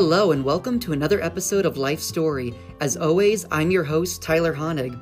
Hello, and welcome to another episode of Life Story. As always, I'm your host, Tyler Honig.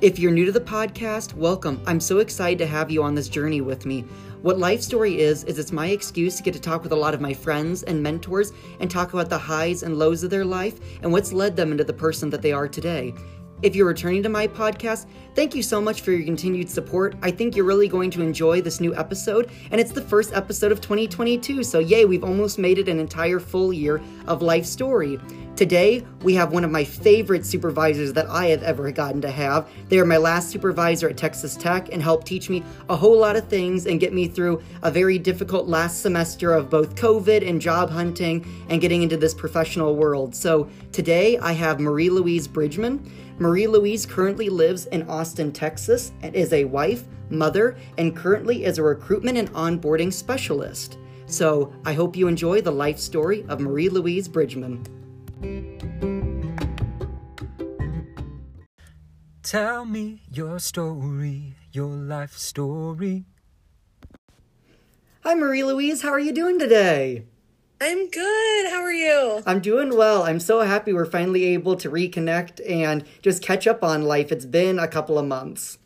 If you're new to the podcast, welcome. I'm so excited to have you on this journey with me. What Life Story is, is it's my excuse to get to talk with a lot of my friends and mentors and talk about the highs and lows of their life and what's led them into the person that they are today. If you're returning to my podcast, thank you so much for your continued support. I think you're really going to enjoy this new episode, and it's the first episode of 2022. So, yay, we've almost made it an entire full year of Life Story. Today, we have one of my favorite supervisors that I have ever gotten to have. They are my last supervisor at Texas Tech and helped teach me a whole lot of things and get me through a very difficult last semester of both COVID and job hunting and getting into this professional world. So, today I have Marie Louise Bridgeman. Marie Louise currently lives in Austin, Texas, and is a wife, mother, and currently is a recruitment and onboarding specialist. So, I hope you enjoy the life story of Marie Louise Bridgeman. Tell me your story, your life story. Hi, Marie Louise. How are you doing today? I'm good. How are you? I'm doing well. I'm so happy we're finally able to reconnect and just catch up on life. It's been a couple of months.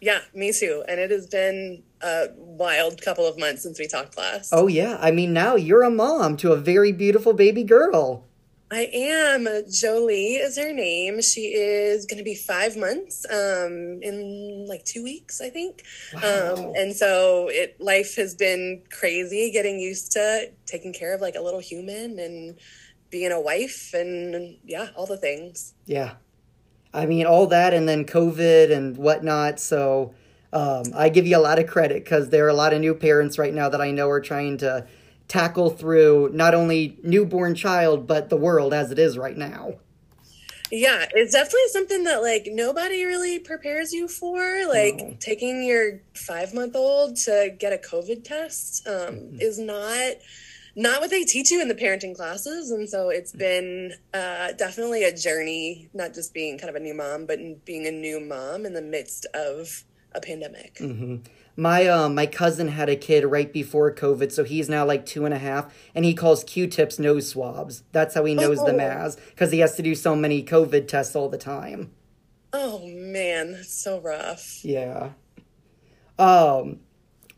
Yeah, me too. And it has been a wild couple of months since we talked last. Oh, yeah. I mean, now you're a mom to a very beautiful baby girl. I am. Jolie is her name. She is going to be five months um, in like two weeks, I think. Wow. Um, and so it life has been crazy getting used to taking care of like a little human and being a wife and yeah, all the things. Yeah. I mean, all that and then COVID and whatnot. So um, I give you a lot of credit because there are a lot of new parents right now that I know are trying to tackle through not only newborn child, but the world as it is right now. Yeah, it's definitely something that like nobody really prepares you for. Like No. taking your five month old to get a COVID test um, is not not what they teach you in the parenting classes, and so it's been uh, definitely a journey. Not just being kind of a new mom, but being a new mom in the midst of a pandemic. My um my cousin had a kid right before COVID, so he's now like two and a half, and he calls Q-tips nose swabs. That's how he knows them Oh. as, because he has to do so many COVID tests all the time. Oh man, that's so rough. Yeah. Um,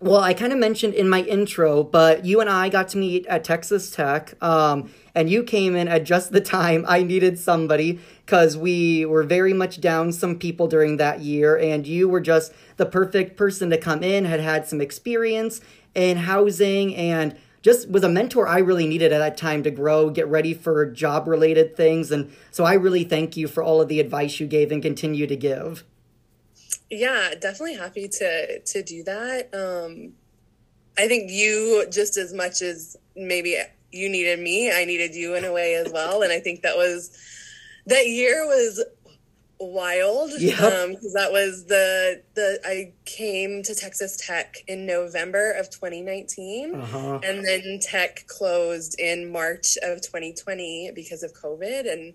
well, I kind of mentioned in my intro, but you and I got to meet at Texas Tech, um, and you came in at just the time I needed somebody because we were very much down some people during that year, and you were just the perfect person to come in, had had some experience in housing, and just was a mentor I really needed at that time to grow, get ready for job related things. And so I really thank you for all of the advice you gave and continue to give. Yeah, definitely happy to to do that. Um, I think you just as much as maybe you needed me, I needed you in a way as well, and I think that was that year was wild. Yep. Um, because that was the the I came to Texas Tech in November of 2019. Uh-huh. And then tech closed in March of 2020 because of COVID and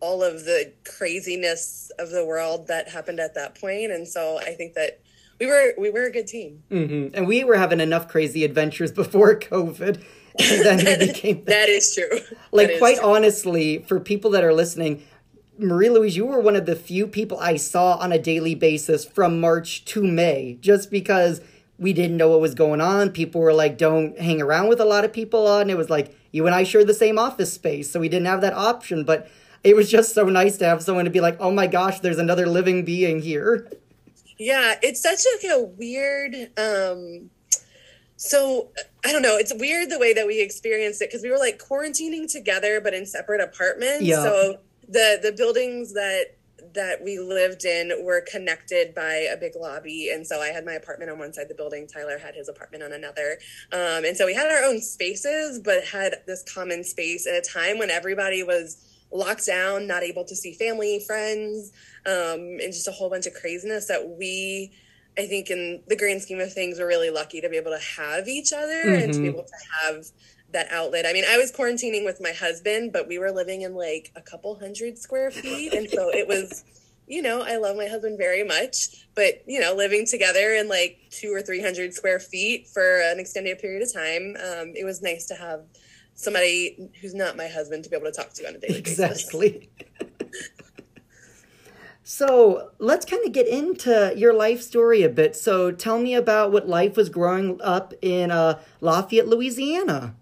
all of the craziness of the world that happened at that point. And so I think that we were we were a good team. hmm And we were having enough crazy adventures before COVID. And then we became That is true. like That is quite true. honestly, for people that are listening, Marie Louise, you were one of the few people I saw on a daily basis from March to May, just because we didn't know what was going on. People were like, don't hang around with a lot of people on. It was like you and I share the same office space, so we didn't have that option. But it was just so nice to have someone to be like, oh my gosh, there's another living being here. Yeah, it's such like a weird um so I don't know, it's weird the way that we experienced it because we were like quarantining together but in separate apartments. Yeah. So the the buildings that that we lived in were connected by a big lobby. And so I had my apartment on one side of the building, Tyler had his apartment on another. Um and so we had our own spaces but had this common space at a time when everybody was locked down, not able to see family, friends, um, and just a whole bunch of craziness that we, I think, in the grand scheme of things, we're really lucky to be able to have each other and to be able to have that outlet. I mean, I was quarantining with my husband, but we were living in like a couple hundred square feet. And so it was, you know, I love my husband very much, but, you know, living together in like two or 300 square feet for an extended period of time, um, it was nice to have somebody who's not my husband to be able to talk to on a daily basis. Exactly. so let's kind of get into your life story a bit. So tell me about what life was growing up in uh, Lafayette, Louisiana.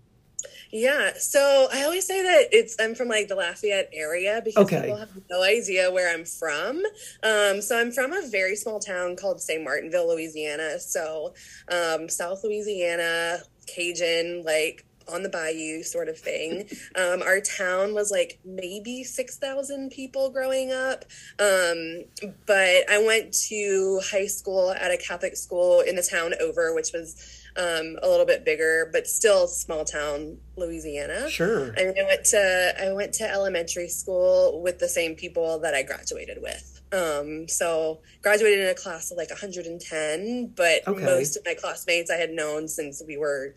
Yeah, so I always say that it's I'm from like the Lafayette area because Okay. people have no idea where I'm from. Um, so I'm from a very small town called St. Martinville, Louisiana. So um, South Louisiana, Cajun, like on the bayou sort of thing. Um, our town was like maybe 6,000 people growing up. Um, but I went to high school at a Catholic school in the town over, which was um, a little bit bigger, but still small town Louisiana. Sure. And I went to I went to elementary school with the same people that I graduated with. Um, so graduated in a class of like 110, but Okay. most of my classmates I had known since we were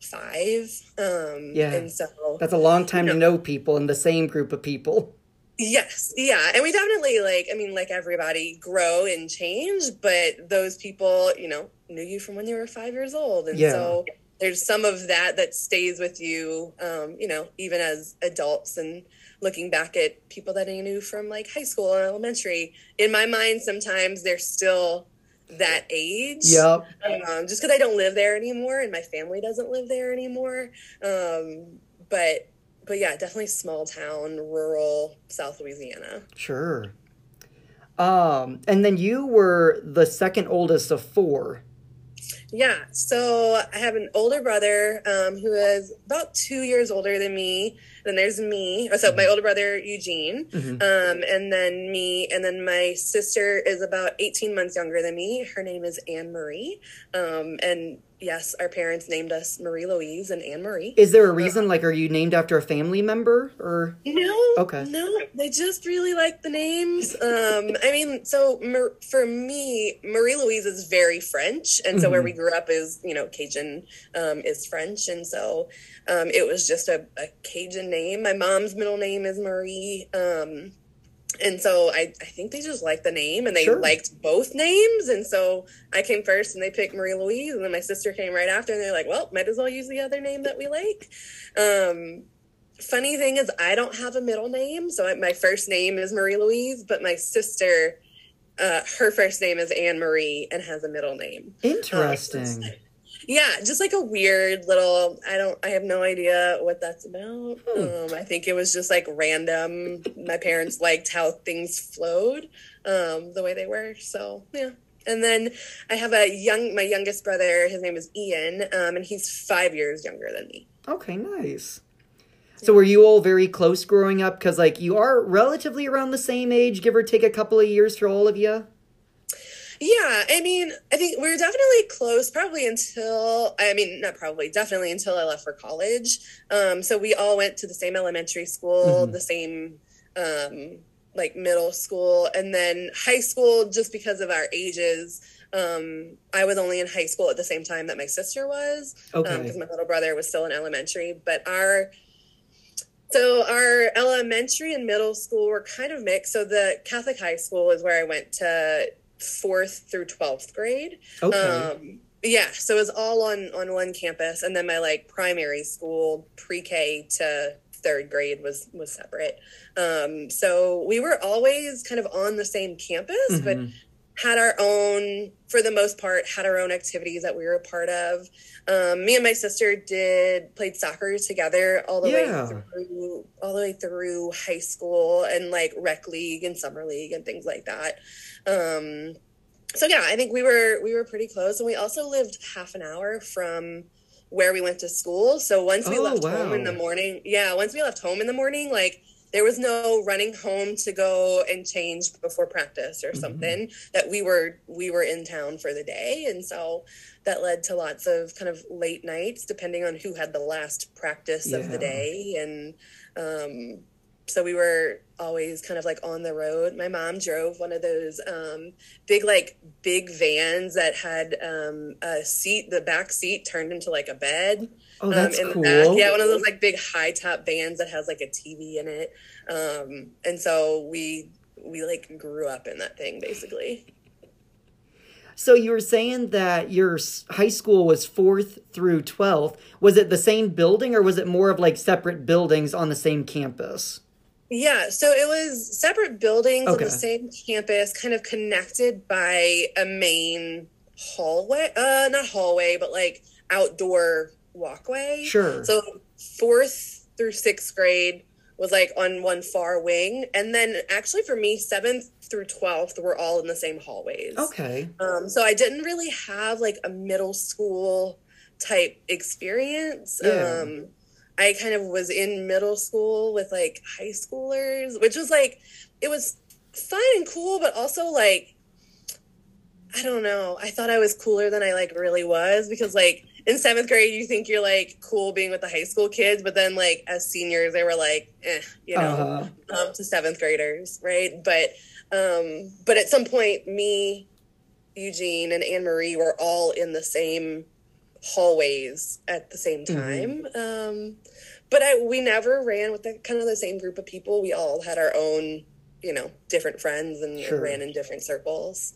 five. Um, Yeah. and so That's a long time to know people in the same group of people. Yes, yeah, and we definitely like. I mean, like everybody, grow and change. But those people, you know, knew you from when you were five years old, and Yeah. so there's some of that that stays with you. Um, you know, even as adults, and looking back at people that I knew from like high school and elementary. In my mind, sometimes they're still that age. Yep. Um, just because I don't live there anymore, and my family doesn't live there anymore. Um, but but yeah, definitely small town, rural South Louisiana. Sure. Um, and then you were the second oldest of four. Yeah, so I have an older brother um, who is about two years older than me. Then there's me. So my older brother Eugene, um, and then me, and then my sister is about 18 months younger than me. Her name is Anne Marie, um, and yes, our parents named us Marie Louise and Anne Marie. Is there a reason? Like, are you named after a family member or? No. Okay. No, they just really like the names. Um, I mean, so Mar- for me, Marie Louise is very French, and so where we grew up is, you know, Cajun um, is French, and so um, it was just a, a Cajun name. My mom's middle name is Marie. Um, and so I, I think they just liked the name and they Sure. liked both names. And so I came first and they picked Marie Louise. And then my sister came right after and they're like, well, might as well use the other name that we like. Um, funny thing is, I don't have a middle name. So I, my first name is Marie Louise, but my sister, uh, her first name is Anne Marie and has a middle name. Interesting. Yeah, just like a weird little. I don't. I have no idea what that's about. Hmm. Um, I think it was just like random. My parents liked how things flowed, um, the way they were. So yeah. And then I have a young. My youngest brother. His name is Ian, um, and he's five years younger than me. Okay, nice. So were you all very close growing up? Because like you are relatively around the same age, give or take a couple of years for all of you. Yeah, I mean, I think we were definitely close, probably until I mean, not probably, definitely until I left for college. Um, so we all went to the same elementary school, the same um, like middle school, and then high school. Just because of our ages, um, I was only in high school at the same time that my sister was, Okay. because my little brother was still in elementary. But our so our elementary and middle school were kind of mixed. So the Catholic high school is where I went to fourth through twelfth grade. Okay. Um, yeah, so it was all on on one campus, and then my like primary school, pre-K to third grade was was separate. Um, so we were always kind of on the same campus, but Mhm. Had our own, for the most part, had our own activities that we were a part of. Um, me and my sister did played soccer together all the Yeah. way through all the way through high school and like rec league and summer league and things like that. Um, so yeah, I think we were we were pretty close, and we also lived half an hour from where we went to school. So once we Oh, left home in the morning, yeah, once we left home in the morning, like there was no running home to go and change before practice Mm-hmm. or something. That we were we were in town for the day, and so that led to lots of kind of late nights, depending on who had the last practice of the day, and um, so we were always kind of like on the road. My mom drove one of those um, big, like big vans that had um, a seat, the back seat turned into like a bed. Oh, that's um, in cool. the back. Yeah, one of those like big high top vans that has like a TV in it. Um, and so we we like grew up in that thing basically. So you were saying that your high school was fourth through 12th. Was it the same building or was it more of like separate buildings on the same campus? Yeah, so it was separate buildings on the same campus, kind of connected by a main hallway. Uh, not hallway, but like outdoor walkway. Sure. So fourth through sixth grade was like on one far wing, and then actually for me, seventh through twelfth were all in the same hallways. Okay. Um, so I didn't really have like a middle school type experience. Yeah. Um, I kind of was in middle school with like high schoolers, which was like, it was fun and cool, but also like, I don't know. I thought I was cooler than I like really was because like in seventh grade, you think you're like cool being with the high school kids, but then like as seniors, they were like, eh, you know Uh-huh. um, to seventh graders, right? But um, but at some point, me, Eugene, and Anne Marie were all in the same hallways at the same time. Um, but I, we never ran with the kind of the same group of people. We all had our own, you know, different friends and, and Sure. ran in different circles.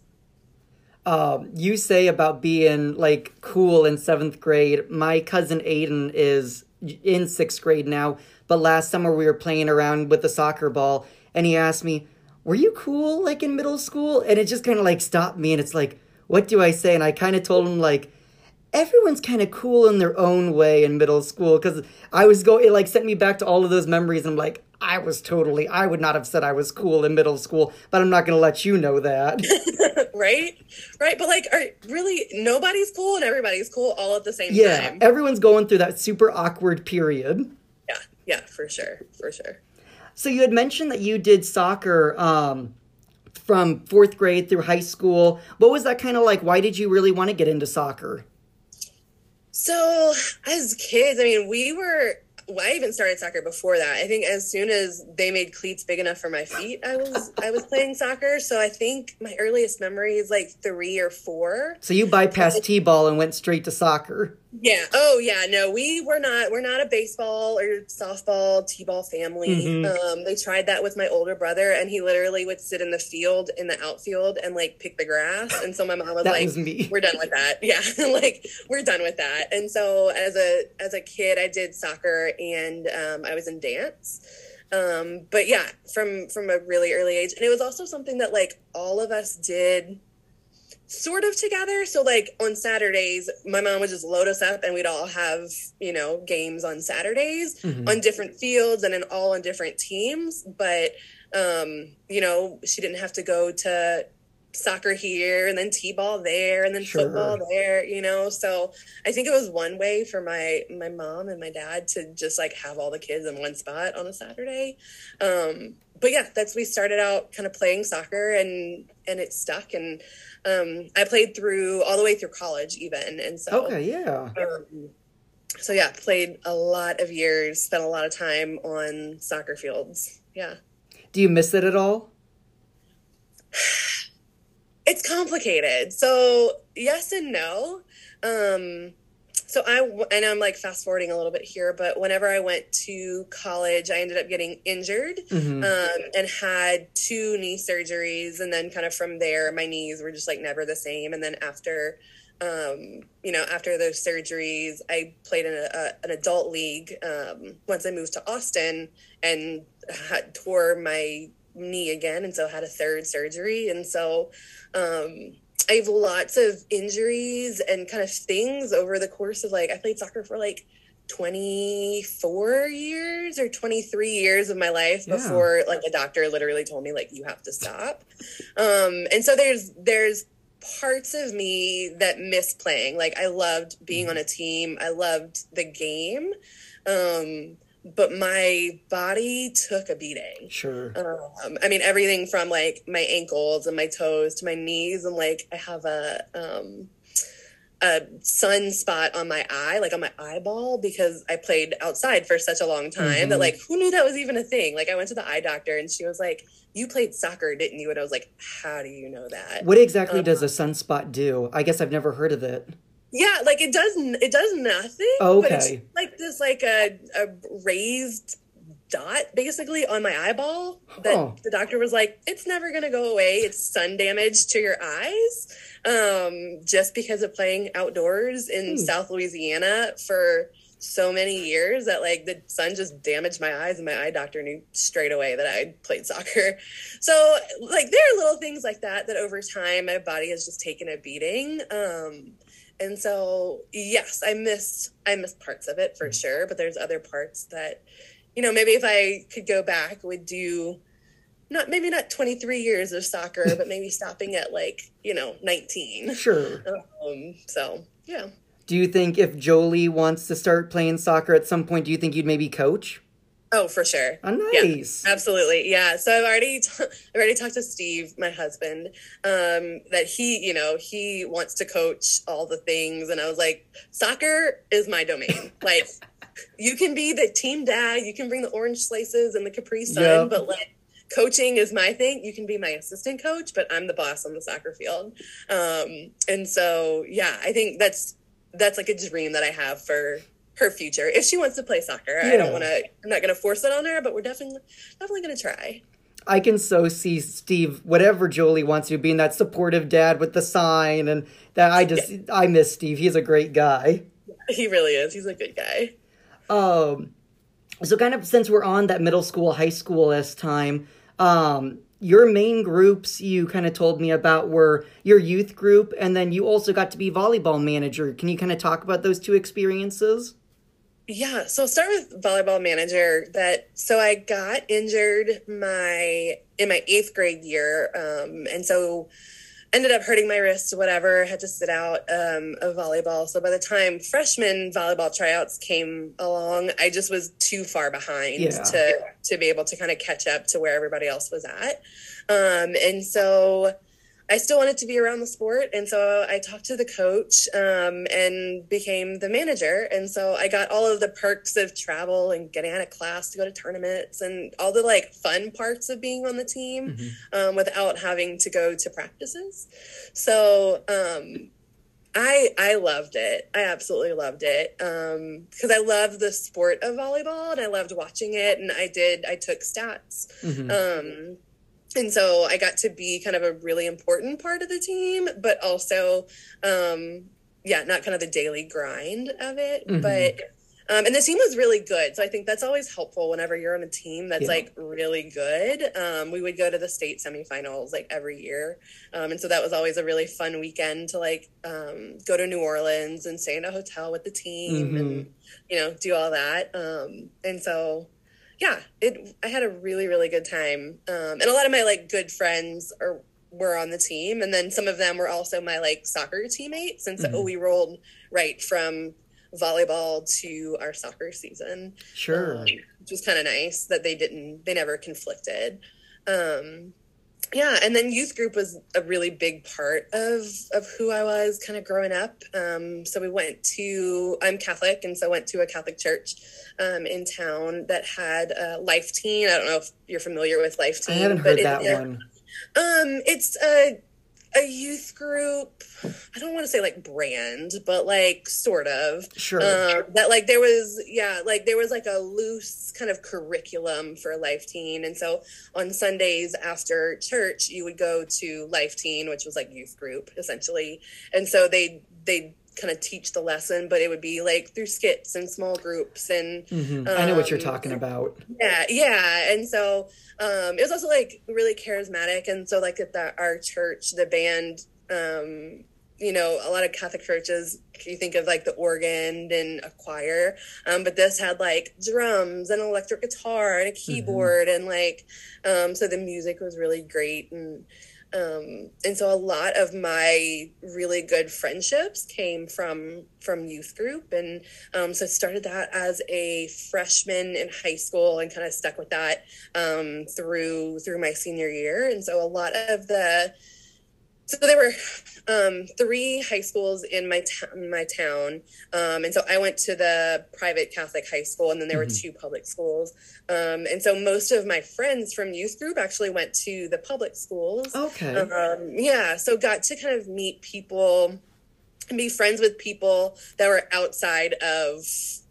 Um, you say about being like cool in seventh grade. My cousin Aiden is in sixth grade now, but last summer we were playing around with the soccer ball and he asked me, Were you cool like in middle school? And it just kind of like stopped me and it's like, What do I say? And I kind of told him, like, everyone's kind of cool in their own way in middle school because I was going, it like sent me back to all of those memories. And I'm like, I was totally, I would not have said I was cool in middle school, but I'm not going to let you know that. right? Right. But like, are, really, nobody's cool and everybody's cool all at the same Yeah, time. everyone's going through that super awkward period. Yeah. Yeah, for sure. For sure. So you had mentioned that you did soccer um, from fourth grade through high school. What was that kind of like? Why did you really want to get into soccer? So, as kids, I mean, we were. Well, I even started soccer before that. I think as soon as they made cleats big enough for my feet, I was I was playing soccer. So I think my earliest memory is like three or four. So you bypassed t-ball and went straight to soccer. Yeah. Oh, yeah. No, we were not. We're not a baseball or softball, t-ball family. Mhm. Um, they tried that with my older brother, and he literally would sit in the field in the outfield and like pick the grass. And so my mom was like, was me. "We're done with that." Yeah, like we're done with that. And so as a as a kid, I did soccer and um, I was in dance. Um, but yeah, from from a really early age, and it was also something that like all of us did sort of together. So like on Saturdays, my mom would just load us up and we'd all have, you know, games on Saturdays Mhm. on different fields and in all on different teams. But um, you know, she didn't have to go to soccer here and then t-ball there and then Sure. football there, you know. So I think it was one way for my my mom and my dad to just like have all the kids in one spot on a Saturday. Um, but yeah, that's we started out kind of playing soccer and and it stuck and um, I played through all the way through college even and so Okay, yeah. um, so yeah, played a lot of years, spent a lot of time on soccer fields. Yeah. Do you miss it at all? It's complicated. So yes and no. Um, so I and I'm like fast forwarding a little bit here, but whenever I went to college, I ended up getting injured Mhm. um, and had two knee surgeries, and then kind of from there, my knees were just like never the same. And then after, um, you know, after those surgeries, I played in a, a, an adult league um, once I moved to Austin and had, tore my knee again, and so had a third surgery, and so. Um, I have lots of injuries and kind of things over the course of like I played soccer for like 24 years or 23 years of my life Yeah. before like a doctor literally told me like you have to stop. Um and so there's there's parts of me that miss playing. Like I loved being on a team. I loved the game. Um but my body took a beating. Sure. Um, I mean, everything from like my ankles and my toes to my knees, and like I have a um, a sunspot on my eye, like on my eyeball, because I played outside for such a long time that Mhm. like who knew that was even a thing? Like I went to the eye doctor, and she was like, "You played soccer, didn't you?" And I was like, "How do you know that?" What exactly Um, does a sunspot do? I guess I've never heard of it. Yeah, like it does. It does nothing. Oh, But it's okay. like this, like a a raised dot basically on my eyeball that the doctor was like, it's never going to go away. It's sun damage to your eyes um, just because of playing outdoors in South Louisiana for so many years that like the sun just damaged my eyes and my eye doctor knew straight away that I played soccer. So like there are little things like that that over time my body has just taken a beating. Um, and so yes, I missed I missed parts of it for sure, but there's other parts that you know maybe if I could go back would do not maybe not 23 years of soccer, but maybe stopping at like you know 19. Sure. Um, so yeah. Do you think if Jolie wants to start playing soccer at some point, do you think you'd maybe coach? Oh, for sure. Oh, Yeah. nice. Absolutely, yeah. So I've already t- I've already talked to Steve, my husband, um, that he, you know, he wants to coach all the things, and I was like, soccer is my domain. like, you can be the team dad, you can bring the orange slices and the Capri Sun, Yeah. but like coaching is my thing. You can be my assistant coach, but I'm the boss on the soccer field. Um, and so, yeah, I think that's that's like a dream that I have for her future if she wants to play soccer. I don't want to. I'm not going to force it on her, but we're definitely definitely going to try. I can so see Steve, whatever Jolie wants to, being that supportive dad with the sign, and that I just I miss Steve. He's a great guy. He really is. He's a good guy. Um, so kind of since we're on that middle school, high school this time, um, your main groups you kind of told me about were your youth group, and then you also got to be volleyball manager. Can you kind of talk about those two experiences? Yeah, so I'll start with volleyball manager. That so I got injured my in my eighth grade year, um, and so ended up hurting my wrist. Whatever, had to sit out um, of volleyball. So by the time freshman volleyball tryouts came along, I just was too far behind Yeah. to to be able to kind of catch up to where everybody else was at. Um, and so I still wanted to be around the sport. And so I talked to the coach um, and became the manager. And so I got all of the perks of travel and getting out of class to go to tournaments and all the like fun parts of being on the team um, without having to go to practices. So, um, I I loved it. I absolutely loved it because I loved the sport of volleyball and I loved watching it. And I did. I took stats, um, and so I got to be kind of a really important part of the team, but also, um, yeah, not kind of the daily grind of it, Mhm. but. Um, and the team was really good, so I think that's always helpful whenever you're on a team that's Yeah. like really good. Um, we would go to the state semifinals like every year, um, and so that was always a really fun weekend to like um, go to New Orleans and stay in a hotel with the team and you know do all that. Um, and so yeah, it I had a really really good time, um, and a lot of my like good friends are were on the team, and then some of them were also my like soccer teammates, and so we rolled right from volleyball to our soccer season. Sure. um, which was kind of nice that they didn't they never conflicted. Um yeah and then youth group was a really big part of of who i was kind of growing up um so we went to i'm catholic and so I went to a catholic church um in town that had uh, life teen i don't know if you're familiar with life teen I haven't but heard that it- one. um it's a a youth group i don't want to say like brand but like sort of Sure. um, that like there was yeah like there was like a loose kind of curriculum for life teen and so on sundays after church you would go to life teen which was like youth group essentially and so they they kind of teach the lesson but it would be like through skits and small groups and Mhm. I know what you're um, talking about. yeah, yeah. And so um, it was also like really charismatic. And so, like at the, our church, the band, um, you know, a lot of Catholic churches, you think of like the organ and a choir, um, but this had like drums and electric guitar and a keyboard. And like, um, so the music was really great. And um, and so a lot of my really good friendships came from from youth group and um, so started that as a freshman in high school and kind of stuck with that um, through through my senior year. And so a lot of the so there were um, three high schools in my ta- my town, um, and so I went to the private Catholic high school, and then there were two public schools. Um, and so most of my friends from youth group actually went to the public schools. Okay. Um, yeah, so got to kind of meet people and be friends with people that were outside of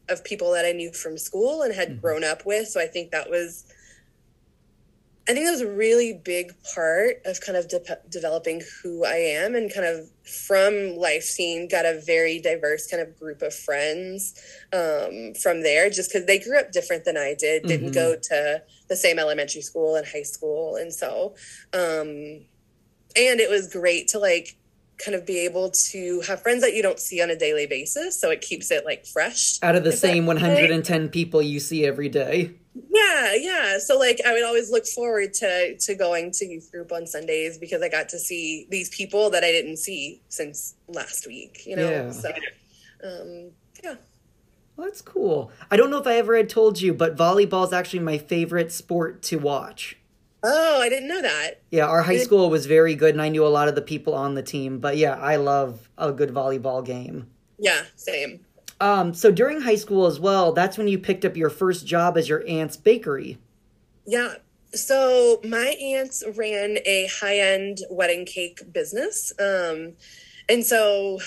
of people that I knew from school and had grown up with. So I think that was I think that was a really big part of kind of de- developing who I am and kind of from life teen got a very diverse kind of group of friends um, from there just because they grew up different than I did, didn't go to the same elementary school and high school. And so, um, and it was great to like kind of be able to have friends that you don't see on a daily basis. So it keeps it like fresh. Out of the same makes 110 people you see every day. Yeah yeah so like i would always look forward to to going to youth group on sundays because i got to see these people that i didn't see since last week you know Yeah. so um yeah Well, that's cool. I don't know if I ever had told you, but volleyball is actually my favorite sport to watch. oh i didn't know that Yeah, our high school was very good, and I knew a lot of the people on the team. But yeah, I love a good volleyball game. yeah same Um, so during high school as well, that's when you picked up your first job as your aunt's bakery. Yeah. So my aunts ran a high-end wedding cake business. Um and so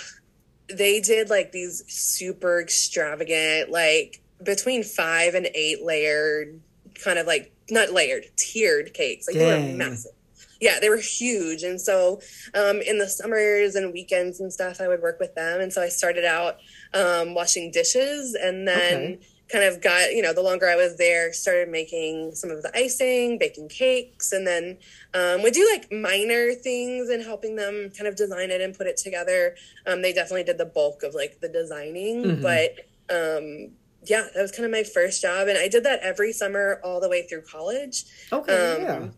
they did like these super extravagant like between 5 and 8 layered kind of like not layered, tiered cakes. Like they were massive. Yeah, they were huge. And so um in the summers and weekends and stuff I would work with them and so I started out um washing dishes and then Okay. kind of got you know the longer i was there started making some of the icing baking cakes and then um, would do like minor things and helping them kind of design it and put it together um, they definitely did the bulk of like the designing Mhm. but um, yeah that was kind of my first job and i did that every summer all the way through college Okay, Um, yeah.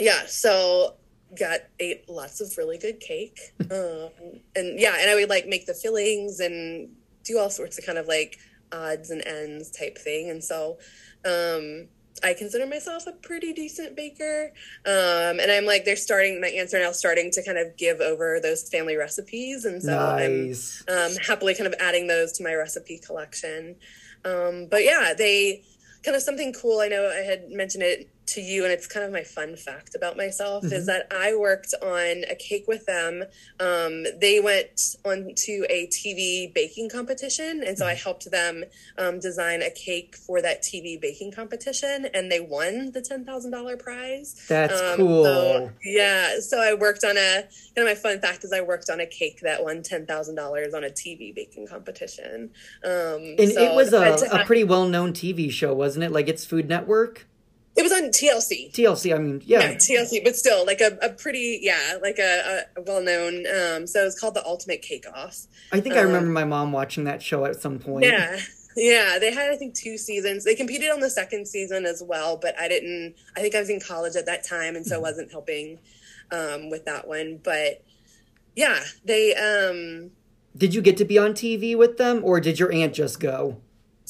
yeah so got ate lots of really good cake um, and yeah and i would like make the fillings and do all sorts of kind of like odds and ends type thing and so um i consider myself a pretty decent baker um and i'm like they're starting my aunts are now starting to kind of give over those family recipes and so i'm um, happily kind of adding those to my recipe collection. Um, but yeah, they kind of something cool. I know I had mentioned it to you, and it's kind of my fun fact about myself Mhm. is that I worked on a cake with them. Um, they went on to a TV baking competition, and so I helped them um, design a cake for that TV baking competition, and they won the ten thousand dollar prize. That's Um, cool. so- yeah. So I worked on a kind of my fun fact is I worked on a cake that won ten thousand dollars on a TV baking competition. Um, and so it was a, a pretty well known TV show, wasn't it? Like it's Food Network? It was on TLC. TLC, I mean, Yeah, yeah. TLC, but still like a, a pretty yeah, like a, a well known. Um, so it was called the Ultimate Cake Off. I think I um, remember my mom watching that show at some point. Yeah. Yeah, they had I think two seasons. They competed on the second season as well, but I didn't. I think I was in college at that time, and so I wasn't helping um, with that one. But yeah, they um, Did you get to be on TV with them, or did your aunt just go?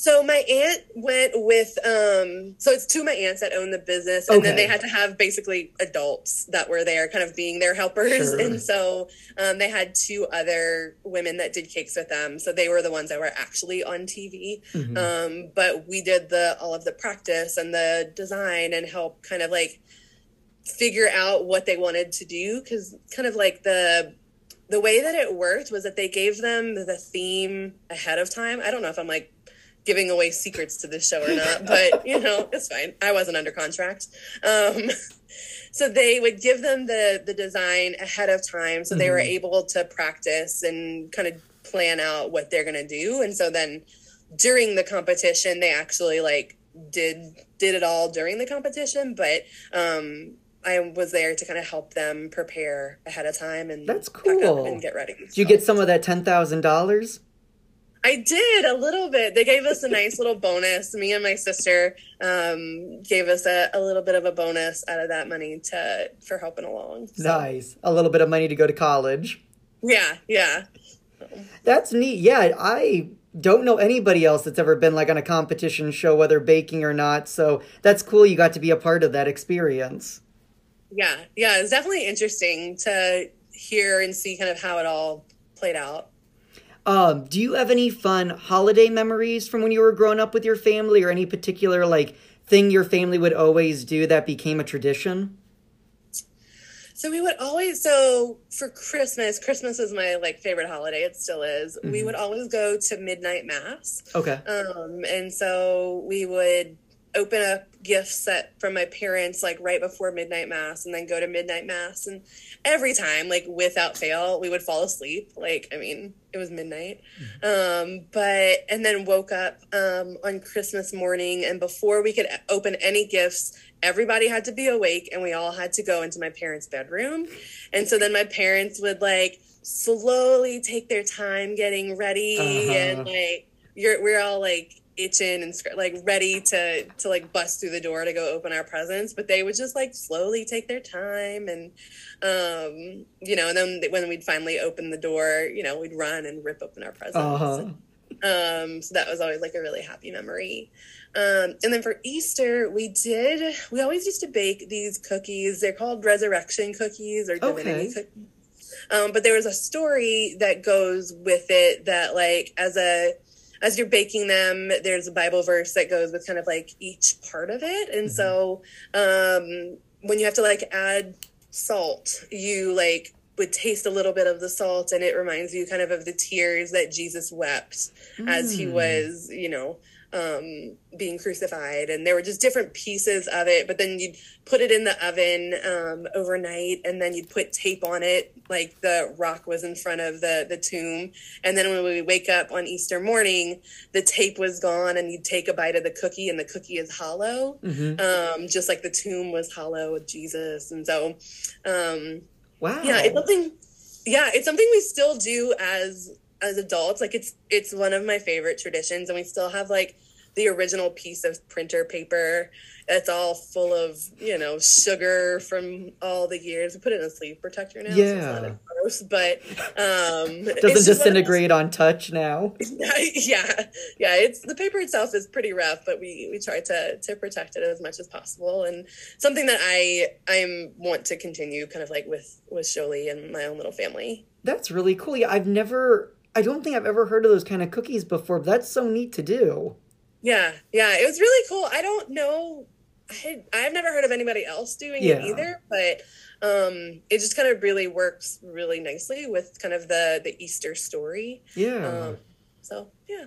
So my aunt went with um so it's two of my aunts that own the business and then they had to have basically adults that were there kind of being their helpers Sure. and so um they had two other women that did cakes with them so they were the ones that were actually on TV Mhm. um but we did the all of the practice and the design and help kind of like figure out what they wanted to do cuz kind of like the the way that it worked was that they gave them the theme ahead of time. I don't know if I'm like giving away secrets to this show or not, but you know, it's fine. I wasn't under contract. Um, so they would give them the the design ahead of time so they were Mhm. able to practice and kind of plan out what they're going to do and so then during the competition they actually like did did it all during the competition but um I was there to kind of help them prepare ahead of time and That's cool. and get ready. Did you get some of that ten thousand dollars? I did a little bit. They gave us a nice little bonus. Me and my sister um, gave us a, a little bit of a bonus out of that money to for helping along. So, Nice. A little bit of money to go to college. Yeah, yeah. That's neat. Yeah, I don't know anybody else that's ever been like on a competition show, whether baking or not. So that's cool. You got to be a part of that experience. Yeah, yeah, it's definitely interesting to hear and see kind of how it all played out. Um, do you have any fun holiday memories from when you were growing up with your family, or any particular like thing your family would always do that became a tradition? So we would always so for Christmas, Christmas is my like favorite holiday. It still is. We Mhm. would always go to midnight mass. Okay. Um, and so we would open up gifts set from my parents like right before midnight mass and then go to midnight mass. And every time like without fail we would fall asleep. Like i mean it was midnight. Um but and then woke up um on christmas morning and before we could open any gifts everybody had to be awake and we all had to go into my parents bedroom. And so then my parents would like slowly take their time getting ready Uh-huh. and like you're we're all like itching and like ready to to like bust through the door to go open our presents but they would just like slowly take their time and um you know and then when we'd finally open the door you know we'd run and rip open our presents Uh-huh. um so that was always like a really happy memory um and then for easter we did we always used to bake these cookies they're called resurrection cookies or divinity Okay. cookies um but there was a story that goes with it that like as a as you're baking them there's a bible verse that goes with kind of like each part of it. And so um when you have to like add salt you like would taste a little bit of the salt and it reminds you kind of of the tears that jesus wept as he Mm. was you know um being crucified. And there were just different pieces of it but then you'd put it in the oven um overnight and then you'd put tape on it like the rock was in front of the the tomb and then when we wake up on easter morning the tape was gone and you'd take a bite of the cookie and the cookie is hollow Mhm. um just like the tomb was hollow with jesus and so um Wow. yeah it's something yeah it's something we still do as as adults like it's it's one of my favorite traditions and we still have like the original piece of printer paper that's all full of you know sugar from all the years we put it in a sleeve protector now so Yeah. as gross but um Doesn't just one of those- disintegrate on touch now. yeah yeah it's the paper itself is pretty rough but we we try to to protect it as much as possible and something that i i'm want to continue kind of like with with Jolie and my own little family That's really cool. Yeah, I've never I don't think I've ever heard of those kind of cookies before, but that's so neat to do. Yeah yeah it was really cool i don't know I, I've never heard of anybody else doing Yeah. it either but um it just kind of really works really nicely with kind of the the easter story Yeah. um so yeah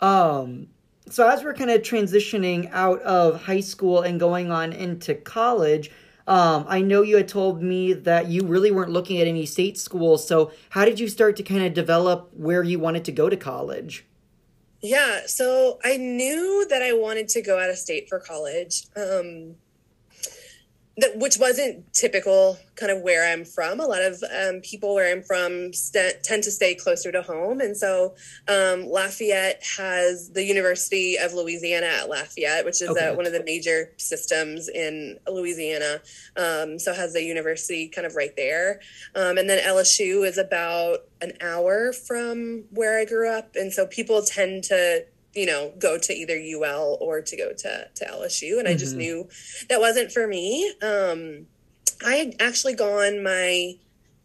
Um, so as we're kind of transitioning out of high school and going on into college, um, I know you had told me that you really weren't looking at any state schools. So how did you start to kind of develop where you wanted to go to college? Yeah, so I knew that I wanted to go out of state for college, um, that, which wasn't typical kind of where I'm from. A lot of um, people where I'm from st- tend to stay closer to home. And so um, Lafayette has the University of Louisiana at Lafayette, which is Okay. uh, one of the major systems in Louisiana. Um, so has the university kind of right there. Um, and then LSU is about an hour from where I grew up. And so people tend to, you know, go to either UL or to go to, to LSU. And I just Mhm. knew that wasn't for me. Um, I had actually gone my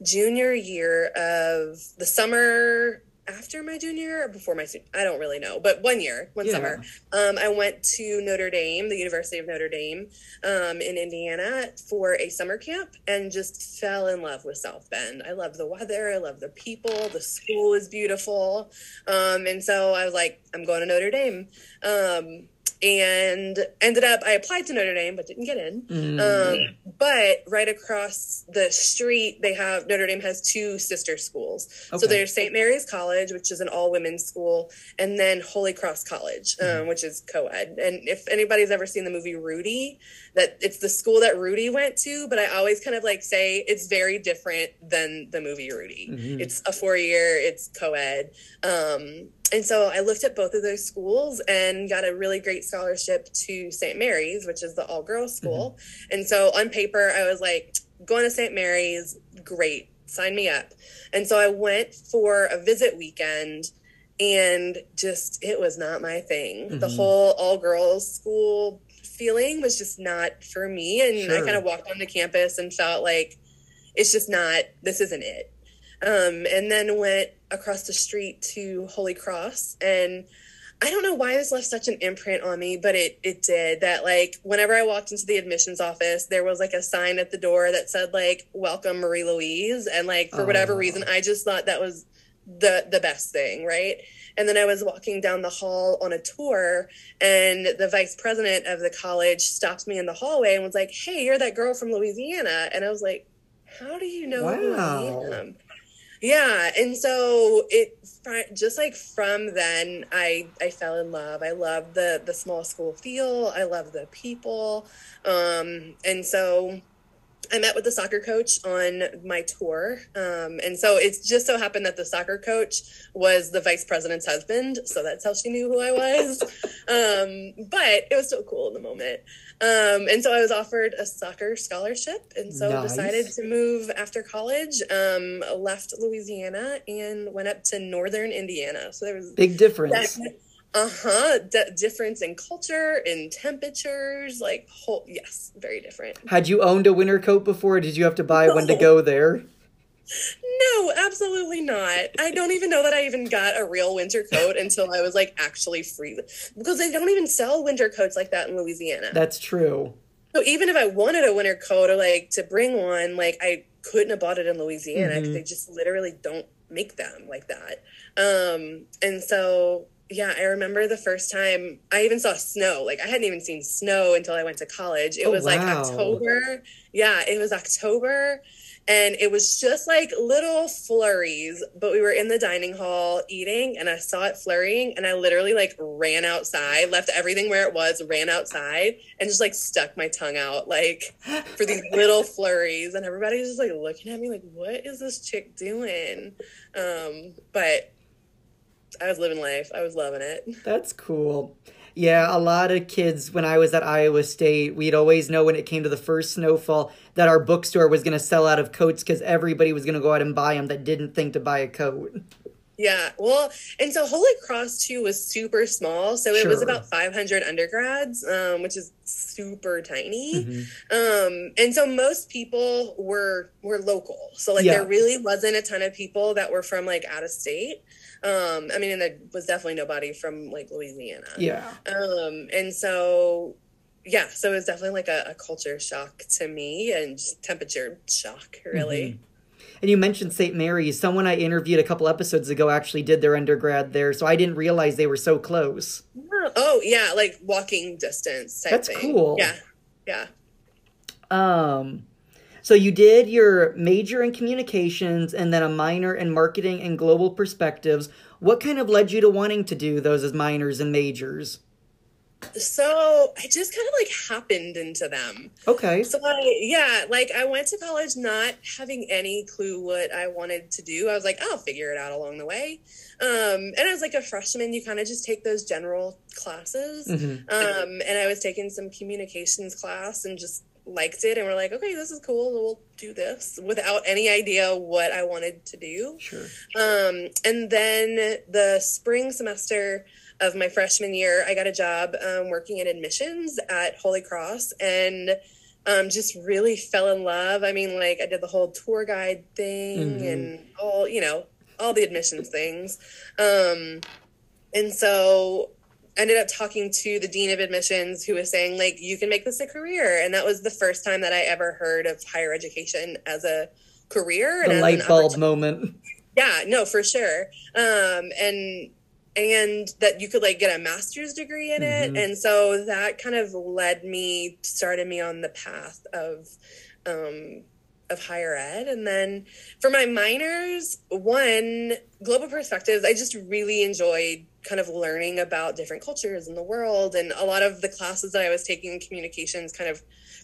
junior year of the summer after my junior year or before my se- I don't really know, but one year, one Yeah. summer, um, I went to Notre Dame, the University of Notre Dame, um, in Indiana for a summer camp, and just fell in love with South Bend. I love the weather, I love the people, the school is beautiful, um, and so I was like, I'm going to Notre Dame, um, and ended up I applied to Notre Dame but didn't get in. Mm. Um, but right across the street, they have Notre Dame has two sister schools. So there's St. Mary's College, which is an all women's school, and then Holy Cross College, um, which is co ed. And if anybody's ever seen the movie Rudy, that it's the school that Rudy went to, but I always kind of like say it's very different than the movie Rudy. Mhm. It's a four year, it's co ed. Um, and so I looked at both of those schools and got a really great scholarship to St. Mary's, which is the all girls school. And so on paper, I was like, going to St. Mary's, great, sign me up. And so I went for a visit weekend and just, it was not my thing. The Mhm. whole all girls school feeling was just not for me. And I kind of walked onto campus and felt like it's just not, this isn't it. Um, and then went across the street to Holy Cross and I don't know why this left such an imprint on me, but it it did. That like whenever I walked into the admissions office, there was like a sign at the door that said like "Welcome Marie Louise," and like for whatever Oh. reason, I just thought that was the the best thing, right? And then I was walking down the hall on a tour, and the vice president of the college stopped me in the hallway and was like, "Hey, you're that girl from Louisiana," and I was like, "How do you know who I Wow. am?" Yeah, and so it just like from then I I fell in love. I love the the small school feel. I love the people. Um and so I met with the soccer coach on my tour. Um and so it just so happened that the soccer coach was the vice president's husband, so that's how she knew who I was. um but it was still cool in the moment. Um, and so I was offered a soccer scholarship, and so Nice. decided to move after college. Um, left Louisiana and went up to northern Indiana. So there was Big difference. uh huh d- difference in culture, in temperatures, like whole yes, very different. Had you owned a winter coat before? Or did you have to buy one to go there? No, absolutely not. I don't even know that I even got a real winter coat until I was like actually free because they don't even sell winter coats like that in Louisiana. That's true. So even if I wanted a winter coat or like to bring one, like I couldn't have bought it in Louisiana because Mhm. they just literally don't make them like that. Um, and so yeah, I remember the first time I even saw snow. Like I hadn't even seen snow until I went to college. It Oh, was like. October. Yeah, it was October. And it was just like little flurries, but we were in the dining hall eating and I saw it flurrying and I literally like ran outside, left everything where it was, ran outside and just like stuck my tongue out like for these little flurries and everybody was just like looking at me like what is this chick doing? Um, but I was living life. I was loving it. That's cool. Yeah, a lot of kids when I was at Iowa State, we'd always know when it came to the first snowfall that our bookstore was going to sell out of coats because everybody was going to go out and buy them that didn't think to buy a coat. Yeah, well, and so Holy Cross too was super small, so it was about 500 undergrads, um, which is super tiny. Mhm. Um, and so most people were were local, so like Yeah. there really wasn't a ton of people that were from like out of state. Um, I mean, and there was definitely nobody from like Louisiana. Yeah. Um, and so yeah, so it was definitely like a, a culture shock to me and just temperature shock, really. And you mentioned St. Mary's. Someone I interviewed a couple episodes ago actually did their undergrad there, so I didn't realize they were so close. Oh yeah, like walking distance type That's thing. cool. Yeah, yeah. Um, so you did your major in communications and then a minor in marketing and global perspectives. What kind of led you to wanting to do those as minors and majors? So I just kind of like happened into them. Okay. So I, yeah, like I went to college not having any clue what I wanted to do. I was like, I'll figure it out along the way. Um, and as like a freshman, you kind of just take those general classes. Mhm. Um, and I was taking some communications class and just liked it. And we're like, okay, this is cool. We'll do this without any idea what I wanted to do. Sure. Um, and then the spring semester of my freshman year, I got a job um, working in admissions at Holy Cross and um, just really fell in love. I mean, like, I did the whole tour guide thing Mhm. and all, you know, all the admissions things. Um, and so ended up talking to the dean of admissions who was saying, like, you can make this a career. And that was the first time that I ever heard of higher education as a career. The light bulb moment. Yeah, no, for sure. Um, and and that you could like get a master's degree in it, Mhm. and so that kind of led me, started me on the path of um, of higher ed, and then for my minors, one global perspectives. I just really enjoyed kind of learning about different cultures in the world, and a lot of the classes that I was taking in communications kind of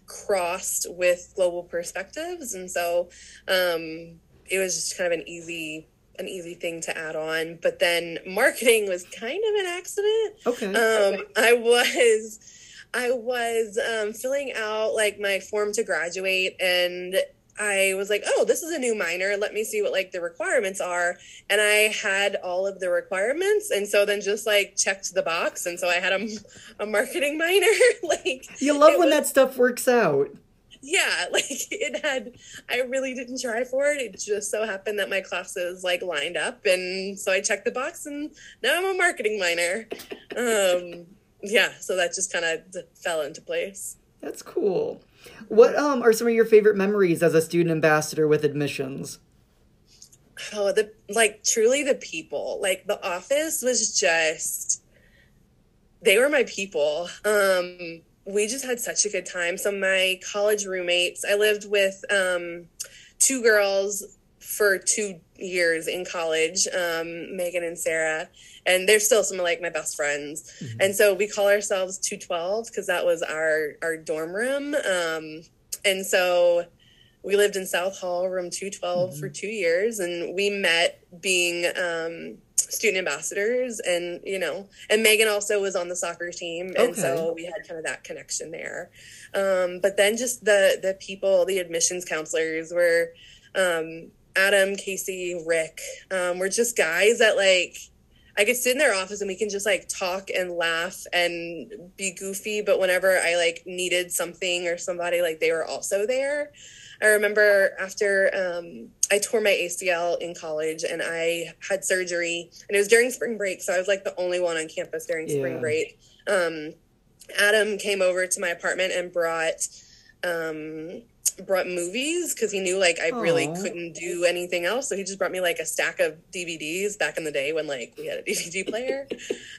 crossed with global perspectives, and so um, it was just kind of an easy an easy thing to add on. But then marketing was kind of an accident. Okay. um, i was i was um, filling out like my form to graduate and i was like oh this is a new minor let me see what like the requirements are and i had all of the requirements and so then just like checked the box and so i had a, a marketing minor like you love when was- that stuff works out. yeah like it had i really didn't try for it it just so happened that my classes like lined up and so i checked the box and now i'm a marketing minor um, yeah, so that just kind of fell into place. That's cool. What um are some of your favorite memories as a student ambassador with admissions? Oh, the like truly the people. Like the office was just they were my people. Um we just had such a good time. So my college roommates, I lived with um two girls for two years in college, um, Megan and Sarah, and they're still some of like my best friends. Mm-hmm. And so we call ourselves 212 because that was our our dorm room. Um, and so we lived in South Hall, room 212 mm-hmm. for two years, and we met being um, student ambassadors. And, you know, and Megan also was on the soccer team. And okay. so we had kind of that connection there. Um, but then just the, the people, the admissions counselors were um, Adam, Casey, Rick, um, were just guys that like, I could sit in their office and we can just like talk and laugh and be goofy. But whenever I like needed something or somebody, like they were also there. I remember after um, I tore my ACL in college and I had surgery, and it was during spring break, so I was like the only one on campus during yeah. spring break. Um, Adam came over to my apartment and brought um, brought movies because he knew like I Aww. really couldn't do anything else. So he just brought me like a stack of DVDs back in the day when like we had a DVD player.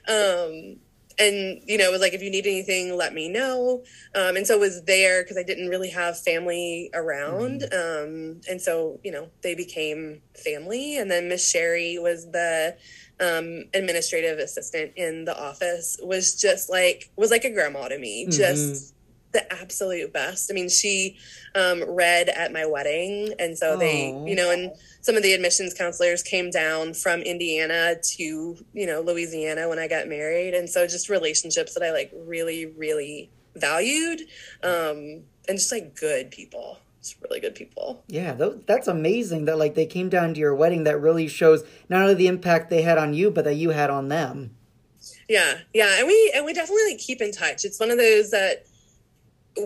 um, and you know, it was like if you need anything, let me know. Um, and so it was there because I didn't really have family around. Mm-hmm. Um, and so you know, they became family. And then Miss Sherry was the um, administrative assistant in the office. Was just like was like a grandma to me. Mm-hmm. Just the absolute best. I mean, she um, read at my wedding, and so they, you know, and some of the admissions counselors came down from Indiana to you know Louisiana when I got married, and so just relationships that I like really, really valued, um, and just like good people. Just really good people. Yeah, that's amazing that like they came down to your wedding. That really shows not only the impact they had on you, but that you had on them. Yeah, yeah, and we and we definitely keep in touch. It's one of those that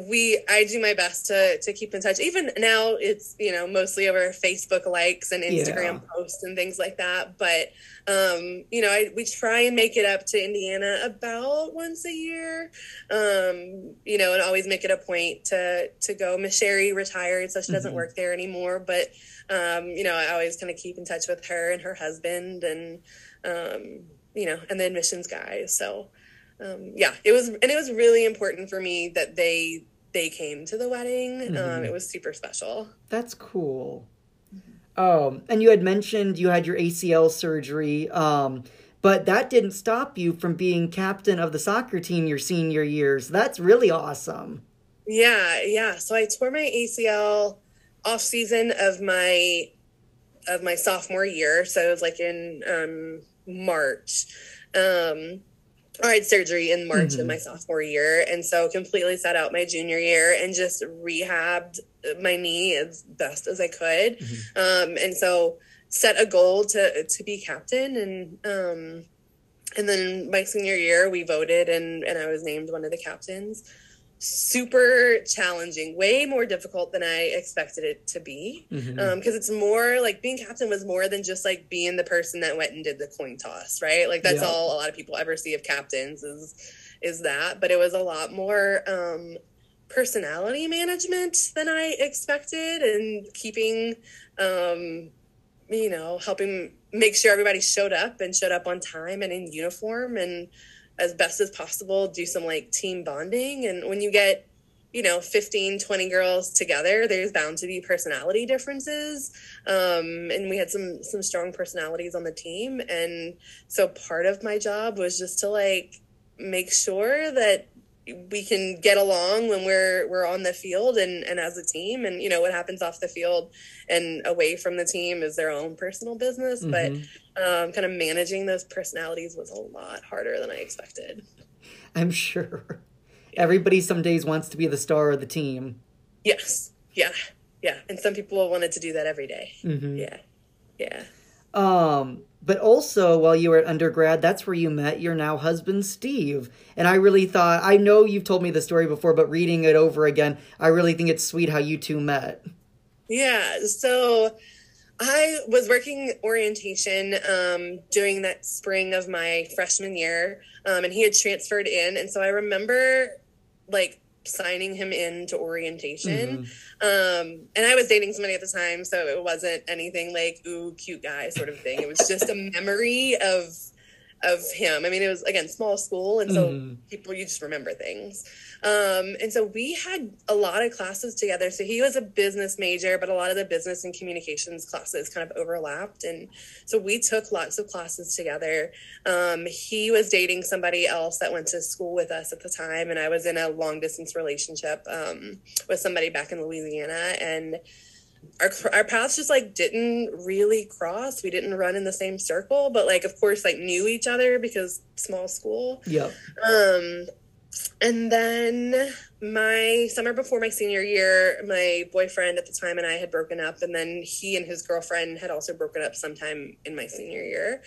we I do my best to to keep in touch. Even now it's, you know, mostly over Facebook likes and Instagram yeah. posts and things like that, but um, you know, I, we try and make it up to Indiana about once a year. Um, you know, and always make it a point to to go. Miss Sherry retired, so she doesn't mm-hmm. work there anymore, but um, you know, I always kind of keep in touch with her and her husband and um, you know, and the admissions guys. So um, yeah, it was, and it was really important for me that they they came to the wedding. Um, mm-hmm. Um, it was super special. That's cool. Um, and you had mentioned you had your ACL surgery, um, but that didn't stop you from being captain of the soccer team your senior years. That's really awesome. Yeah, yeah. So I tore my ACL off season of my of my sophomore year. So it was like in um, March. Um, I had surgery in March mm-hmm. of my sophomore year, and so completely set out my junior year and just rehabbed my knee as best as I could. Mm-hmm. Um, and so set a goal to to be captain, and um, and then my senior year we voted, and and I was named one of the captains super challenging, way more difficult than I expected it to be. Because mm-hmm. um, it's more like being captain was more than just like being the person that went and did the coin toss, right? Like that's yeah. all a lot of people ever see of captains is is that. But it was a lot more um, personality management than I expected, and keeping, um, you know, helping make sure everybody showed up and showed up on time and in uniform and as best as possible do some like team bonding. And when you get you know 15 20 girls together there's bound to be personality differences. Um, and we had some some strong personalities on the team. And so part of my job was just to like make sure that we can get along when we're we're on the field and and as a team. And you know what happens off the field and away from the team is their own personal business. Mm-hmm. but um, kind of managing those personalities was a lot harder than i expected. I'm sure. Everybody some days wants to be the star of the team. Yes. Yeah. Yeah. And some people wanted to do that every day. Mm-hmm. yeah. Yeah. Um but also while you were at undergrad that's where you met your now husband steve. And i really thought i know you've told me the story before but reading it over again i really think it's sweet how you two met. Yeah. So I was working orientation um, during that spring of my freshman year, um, and he had transferred in, and so I remember like signing him into orientation. Mm-hmm. Um, and I was dating somebody at the time, so it wasn't anything like ooh cute guy sort of thing. It was just a memory of of him. I mean, it was again small school, and so mm-hmm. people you just remember things. Um, and so we had a lot of classes together. So he was a business major, but a lot of the business and communications classes kind of overlapped. And so we took lots of classes together. Um, he was dating somebody else that went to school with us at the time. And I was in a long distance relationship um, with somebody back in Louisiana. And our, our paths just like didn't really cross. We didn't run in the same circle, but like, of course, like knew each other because small school. Yeah. Um, and then my summer before my senior year, my boyfriend at the time and I had broken up, and then he and his girlfriend had also broken up sometime in my senior year.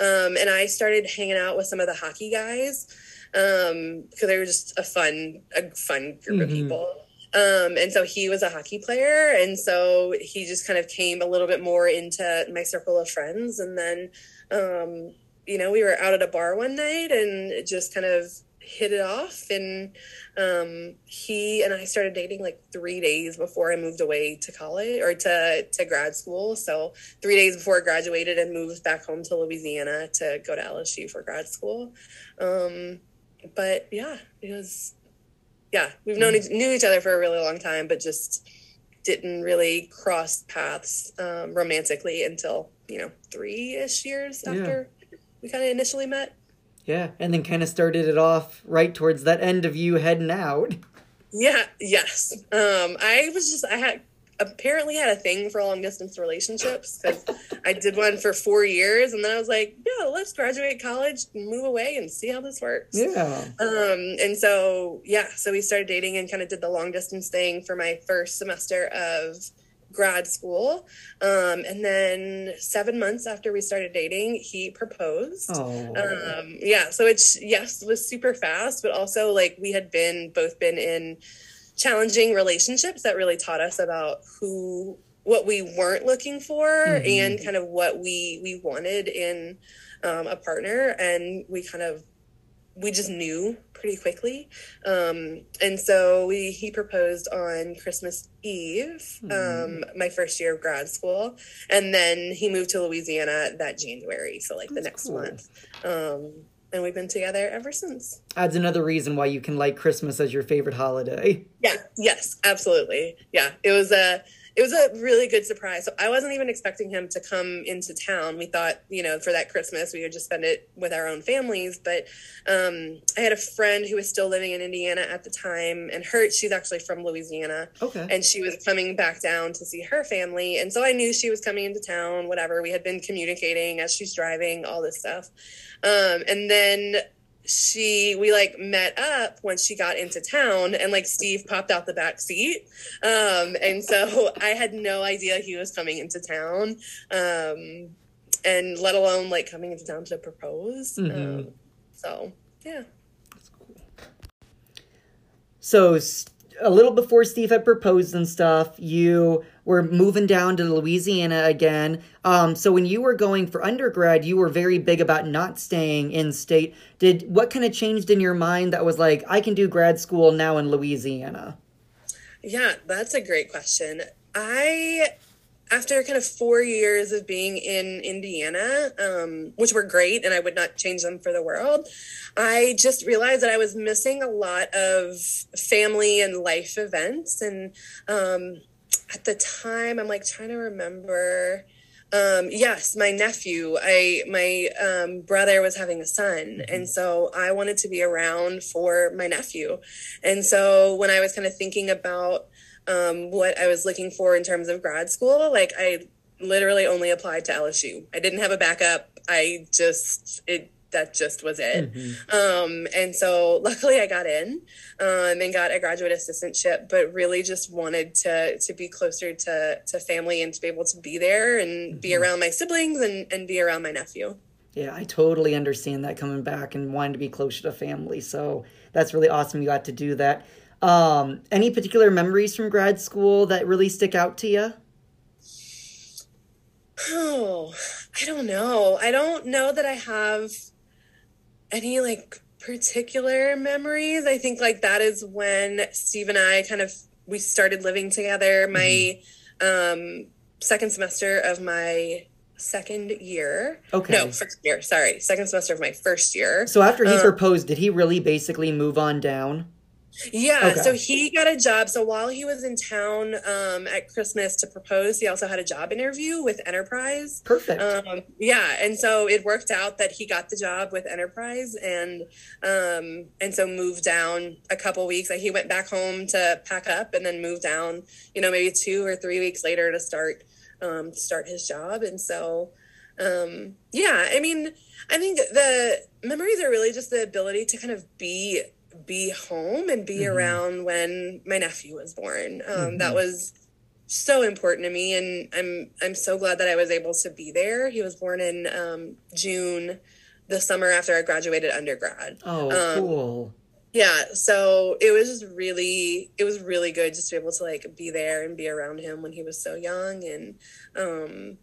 Um, and I started hanging out with some of the hockey guys um, because they were just a fun, a fun group mm-hmm. of people. Um, and so he was a hockey player, and so he just kind of came a little bit more into my circle of friends. And then, um, you know, we were out at a bar one night and just kind of hit it off. And um, he and i started dating like three days before i moved away to college or to, to grad school. So three days before i graduated and moved back home to louisiana to go to lsu for grad school. Um, but yeah it was yeah we've known mm-hmm. knew each other for a really long time but just didn't really cross paths um, romantically until you know three-ish years after yeah. we kind of initially met yeah, and then kind of started it off right towards that end of you heading out. Yeah, yes. Um, I was just I had apparently had a thing for long distance relationships because I did one for four years, and then I was like, yeah, let's graduate college, move away, and see how this works. Yeah. Um, and so yeah, so we started dating and kind of did the long distance thing for my first semester of grad school. Um, and then seven months after we started dating, he proposed. Oh. Um, yeah. So it's, yes, it was super fast, but also like we had been both been in challenging relationships that really taught us about who, what we weren't looking for mm-hmm. and kind of what we, we wanted in um, a partner. And we kind of, we just knew pretty quickly. Um, and so we he proposed on Christmas Eve, um, mm. my first year of grad school, and then he moved to Louisiana that January, so like That's the next cool. month. And we've been together ever since. Adds another reason why you can like Christmas as your favorite holiday. Yeah. Yes. Absolutely. Yeah. It was a it was a really good surprise. So I wasn't even expecting him to come into town. We thought, you know, for that Christmas we would just spend it with our own families. But um, I had a friend who was still living in Indiana at the time, and her she's actually from Louisiana. Okay. And she was coming back down to see her family, and so I knew she was coming into town. Whatever we had been communicating as she's driving, all this stuff. Um, and then she we like met up when she got into town and like steve popped out the back seat. Um and so i had no idea he was coming into town. Um and let alone like coming into town to propose. Mm-hmm. um, so yeah. So a little before steve had proposed and stuff you were moving down to Louisiana again. Um, so when you were going for undergrad, you were very big about not staying in state. Did what kind of changed in your mind that was like, I can do grad school now in Louisiana? Yeah, that's a great question. I after kind of four years of being in Indiana, um, which were great, and I would not change them for the world, I just realized that I was missing a lot of family and life events. And um, at the time i'm like trying to remember um, yes my nephew i my um, brother was having a son mm-hmm. and so i wanted to be around for my nephew. And so when i was kind of thinking about um, what i was looking for in terms of grad school like i literally only applied to lsu i didn't have a backup. I just it that just was it. Mm-hmm. Um, and so luckily I got in um, and got a graduate assistantship, but really just wanted to to be closer to to family and to be able to be there and mm-hmm. be around my siblings and, and be around my nephew. Yeah, I totally understand that coming back and wanting to be closer to family. So that's really awesome you got to do that. Um, any particular memories from grad school that really stick out to you? Oh, I don't know. I don't know that I have any like particular memories. I think like that is when Steve and I kind of we started living together. My um second semester of my second year. Okay. No, first year. Sorry, second semester of my first year. So after he Um, proposed, did he really basically move on down? Yeah, Okay. so he got a job. So while he was in town um, at Christmas to propose, he also had a job interview with Enterprise. Perfect. Um, yeah, and so it worked out that he got the job with Enterprise, and um, and so moved down a couple weeks. Like he went back home to pack up, and then moved down. You know, maybe two or three weeks later to start um, start his job, and so um, yeah. I mean, I think the memories are really just the ability to kind of be be home and be Mhm. around when my nephew was born. Um, That Mhm. was so important to me, and I'm I'm so glad that I was able to be there. He was born in um, June, the summer after I graduated undergrad. oh, um, cool. Yeah, so it was just really it was really good just to be able to like be there and be around him when he was so young and um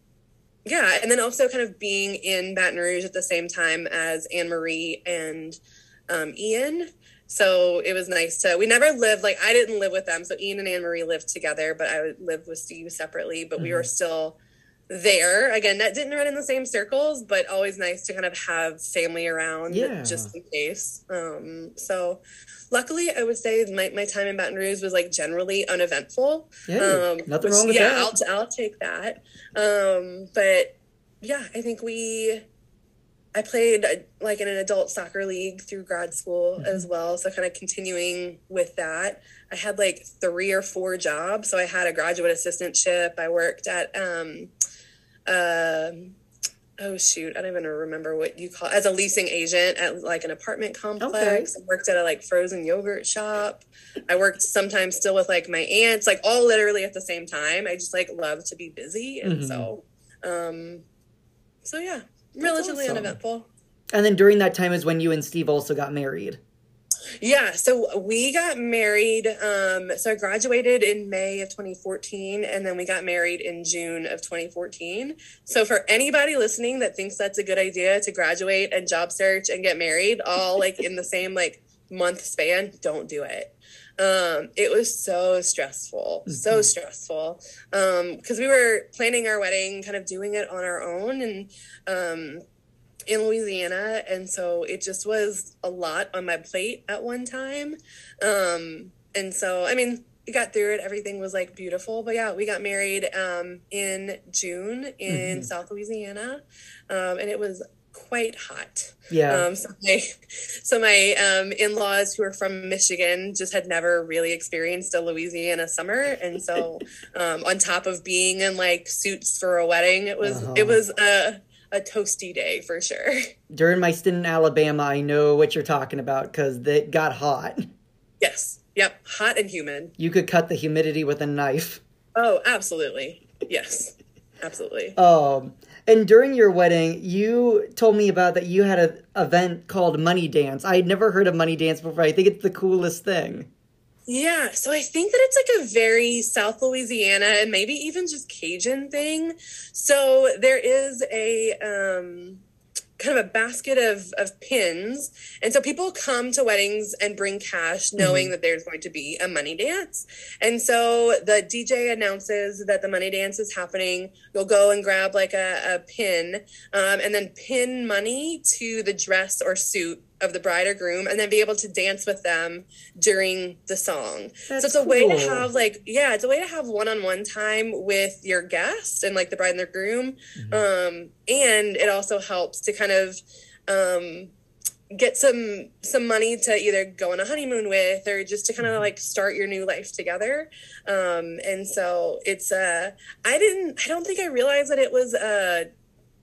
yeah, and then also kind of being in Baton Rouge at the same time as Anne Marie and um Ian. So it was nice to we never lived like I didn't live with them. So Ian and Anne Marie lived together, but I lived with Steve separately, but we were still there. Again, that didn't run in the same circles, but always nice to kind of have family around Yeah. just in case. Um, so luckily, I would say my, my time in Baton Rouge was like generally uneventful. Yeah, Um, nothing which- wrong with yeah, that. I'll, I'll take that. Um, but yeah, I think we, I played uh, like in an adult soccer league through grad school Mm-hmm. as well. So kind of continuing with that. I had like three or four jobs. So I had a graduate assistantship. I worked at, um, um, oh shoot, I don't even remember what you call as a leasing agent at like an apartment complex. I worked at a like frozen yogurt shop. I worked sometimes still with like my aunts, like all literally at the same time. I just like love to be busy, and Mhm. so, um, so yeah, relatively awesome. uneventful. And then during that time is when you and Steve also got married. Yeah, so we got married. Um, so I graduated in May of 2014, and then we got married in June of 2014. So for anybody listening that thinks that's a good idea to graduate and job search and get married all like in the same like month span, don't do it. Um, it was so stressful, so Mhm. stressful. Um, because we were planning our wedding, kind of doing it on our own, and um, in Louisiana, and so it just was a lot on my plate at one time. Um, and so, I mean, we got through it. Everything was like beautiful, but yeah, we got married um, in June in Mhm. South Louisiana, um, and it was quite hot. Yeah. Um, so my, so my um, in-laws who are from Michigan just had never really experienced a Louisiana summer, and so um, on top of being in like suits for a wedding, it was Uh-huh. it was a a toasty day for sure. during my stint in Alabama, I know what you're talking about because it got hot. Yes. Yep. Hot and humid. You could cut the humidity with a knife. Oh, absolutely. Yes. Absolutely. Um, and during your wedding, you told me about that you had an event called Money Dance. I had never heard of Money Dance before. I think it's the coolest thing. Yeah, so I think that it's like a very South Louisiana and maybe even just Cajun thing. So there is a um kind of a basket of of pins. And so people come to weddings and bring cash knowing that there's going to be a money dance. And so the dj announces that the money dance is happening. You'll go and grab like a, a pin um, and then pin money to the dress or suit of the bride or groom and then be able to dance with them during the song That's so it's a way to have like yeah it's a way to have one-on-one time with your guest and like the bride and their groom Mm-hmm. um and it also helps to kind of um get some some money to either go on a honeymoon with or just to kind Mm-hmm. of like start your new life together um and so it's uh i didn't i don't think i realized that it was a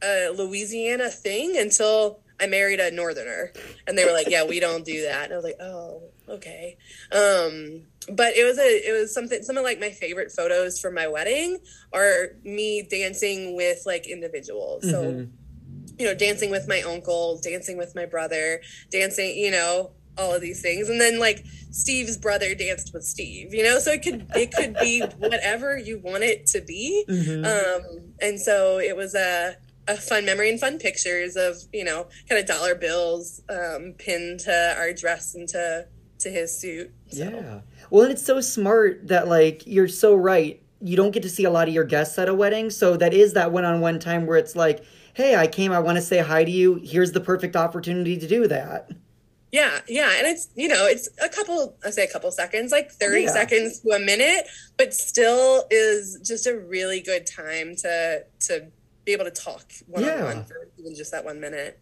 a louisiana thing until i married a northerner and they were like yeah we don't do that and i was like oh okay um but it was a it was something some of like my favorite photos from my wedding are me dancing with like individuals so Mhm. you know dancing with my uncle dancing with my brother dancing you know all of these things. And then like Steve's brother danced with Steve, you know, so it could it could be whatever you want it to be. Mhm. Um, and so it was a a fun memory and fun pictures of you know kind of dollar bills um, pinned to our dress and to to his suit. So, Yeah. Well, and it's so smart that like you're so right. You don't get to see a lot of your guests at a wedding, so that is that one-on-one time where it's like, "Hey, I came. I want to say hi to you. Here's the perfect opportunity to do that." Yeah, yeah, and it's you know it's a couple I say a couple seconds, like thirty Yeah. seconds to a minute, but still is just a really good time to to be able to talk one on one for even just that one minute.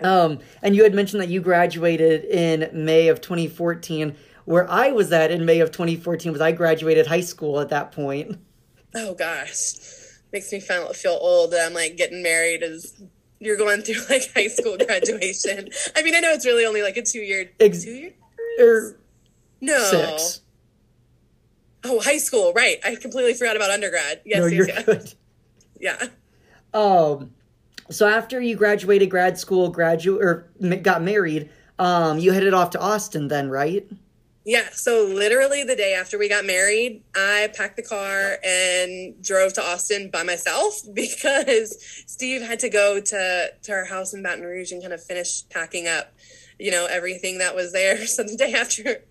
Um, and you had mentioned that you graduated in May of 2014. Where I was at in May of 2014 was I graduated high school at that point. Oh gosh, makes me feel feel old that I'm like getting married as you're going through like high school graduation. I mean, I know it's really only like a two year Ex- two year Or no six. Oh, high school, right? I completely forgot about undergrad. Yes, no, yes, you're yes. good. Yeah. Um, so after you graduated grad school, graduate or got married, um, you headed off to Austin then, right? Yeah, so literally the day after we got married, I packed the car and drove to Austin by myself because Steve had to go to to our house in Baton Rouge and kind of finish packing up, you know, everything that was there. So the day after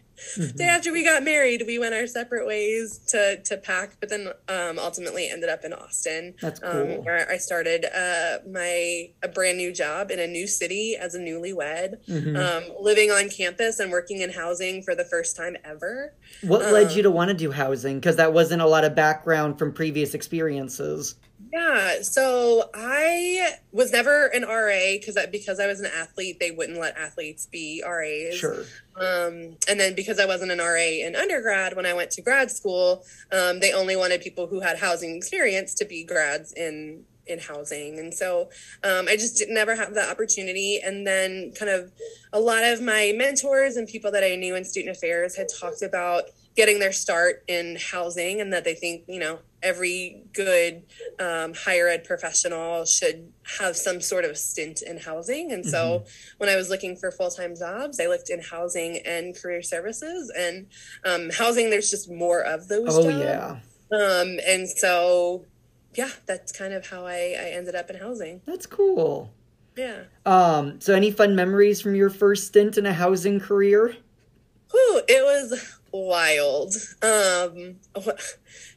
day after we got married, we went our separate ways to to pack, but then um, ultimately ended up in Austin. That's cool. Um, where I started uh, my a brand new job in a new city as a newlywed, Mhm. um, living on campus and working in housing for the first time ever. What led you to want to do housing? Because that wasn't a lot of background from previous experiences. Yeah, so I was never an RA because because I was an athlete, they wouldn't let athletes be RAs. Sure. Um, and then because I wasn't an RA in undergrad, when I went to grad school, um, they only wanted people who had housing experience to be grads in in housing. And so um, I just didn't ever have that opportunity. And then kind of a lot of my mentors and people that I knew in student affairs had talked about getting their start in housing and that they think, you know, every good um, higher ed professional should have some sort of stint in housing. And so when I was looking for full time jobs, I looked in housing and career services. And um, housing, there's just more of those Oh jobs. yeah, Um, and so, yeah, that's kind of how I, I ended up in housing. that's cool. Yeah. Um, so any fun memories from your first stint in a housing career? Whew, it was wild. Um,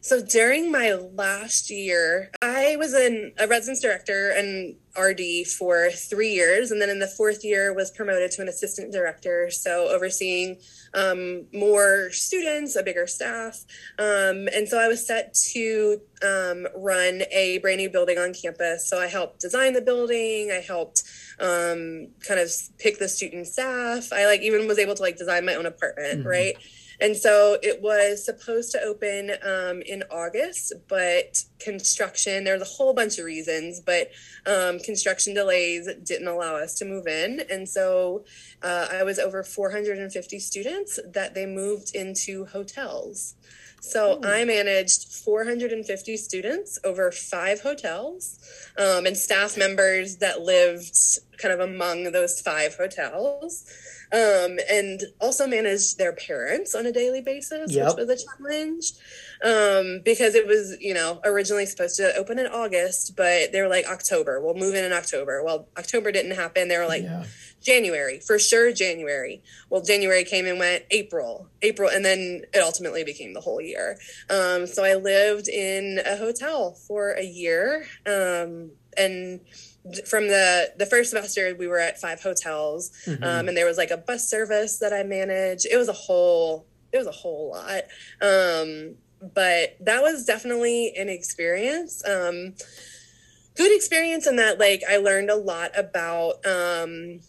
so during my last year, I was in a residence director and RD for three years, and then in the fourth year was promoted to an assistant director. So overseeing um, more students, a bigger staff, um, and so I was set to um, run a brand new building on campus. So I helped design the building. I helped um, kind of pick the student staff. I like even was able to like design my own apartment, Mhm. right? And so it was supposed to open um, in August, but construction, there's a whole bunch of reasons, but um, construction delays didn't allow us to move in. And so uh, I was over 450 students that they moved into hotels. So Oh. I managed 450 students over five hotels um, and staff members that lived kind of among those five hotels um, and also managed their parents on a daily basis, Yep. which was a challenge um, because it was, you know, originally supposed to open in August, but they were like October. We'll move in in October. Well, October didn't happen. They were like yeah. January for sure. January. Well, January came and went. April, April, and then it ultimately became the whole year. Um, so I lived in a hotel for a year, um, and from the the first semester we were at five hotels Mhm. um, and there was like a bus service that I managed. It was a whole, it was a whole lot. Um, but that was definitely an experience. Um, good experience in that, like, I learned a lot about um,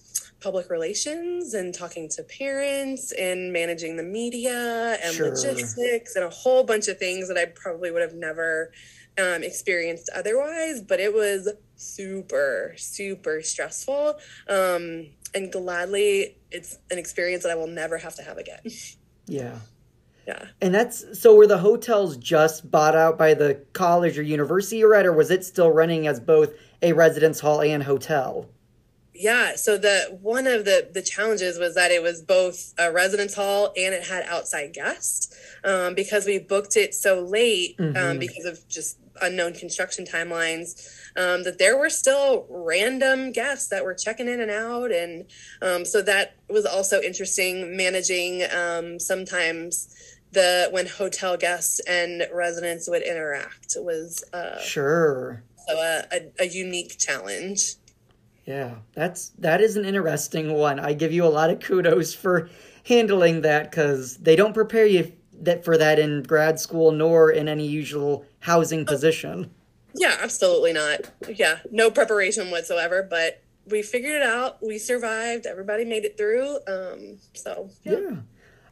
public relations and talking to parents and managing the media and Sure. logistics and a whole bunch of things that I probably would have never um, experienced otherwise. But it was super, super stressful. Um, and gladly, it's an experience that I will never have to have again. yeah. yeah. And that's so were the hotels just bought out by the college or university you're at, or was it still running as both a residence hall and hotel? yeah so the one of the the challenges was that it was both a residence hall and it had outside guests um, because we booked it so late um, Mhm. because of just unknown construction timelines um, that there were still random guests that were checking in and out and um, so that was also interesting managing um, sometimes the when hotel guests and residents would interact was uh, Sure. so a, a, a unique challenge Yeah, that's that is an interesting one. I give you a lot of kudos for handling that because they don't prepare you that for that in grad school nor in any usual housing position. Yeah, absolutely not. Yeah, no preparation whatsoever, but we figured it out. We survived. Everybody made it through. Um, so yeah. Yeah.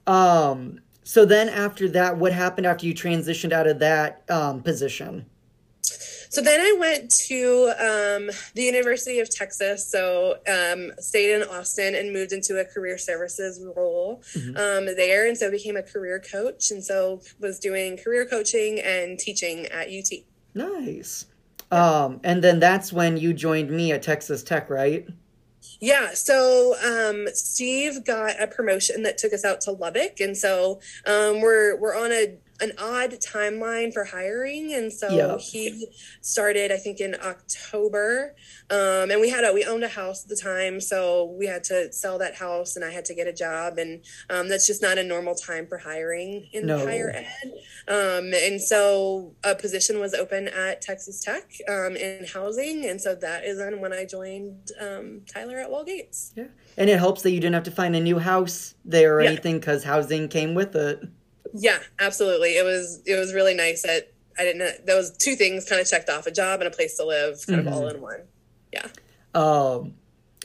Um. So then after that, what happened after you transitioned out of that um, position? So then I went to um, the University of Texas. So um, stayed in Austin and moved into a career services role um, there, and so became a career coach, and so was doing career coaching and teaching at UT. Nice. Um. And then that's when you joined me at Texas Tech, right? Yeah, so um, Steve got a promotion that took us out to Lubbock, and so um, we're we're on a an odd timeline for hiring, and so Yeah. he started I think in October, um, and we had a we owned a house at the time, so we had to sell that house, and I had to get a job, and um, that's just not a normal time for hiring in No. higher ed, um, and so a position was open at Texas Tech um, in housing, and so that is then when I joined um, Tyler at Wall Gates. Yeah. And it helps that you didn't have to find a new house there or Yeah. anything because housing came with it. Yeah, absolutely. It was it was really nice that I didn't. Those two things kind of checked off: a job and a place to live, kind of all in one. Yeah. Um,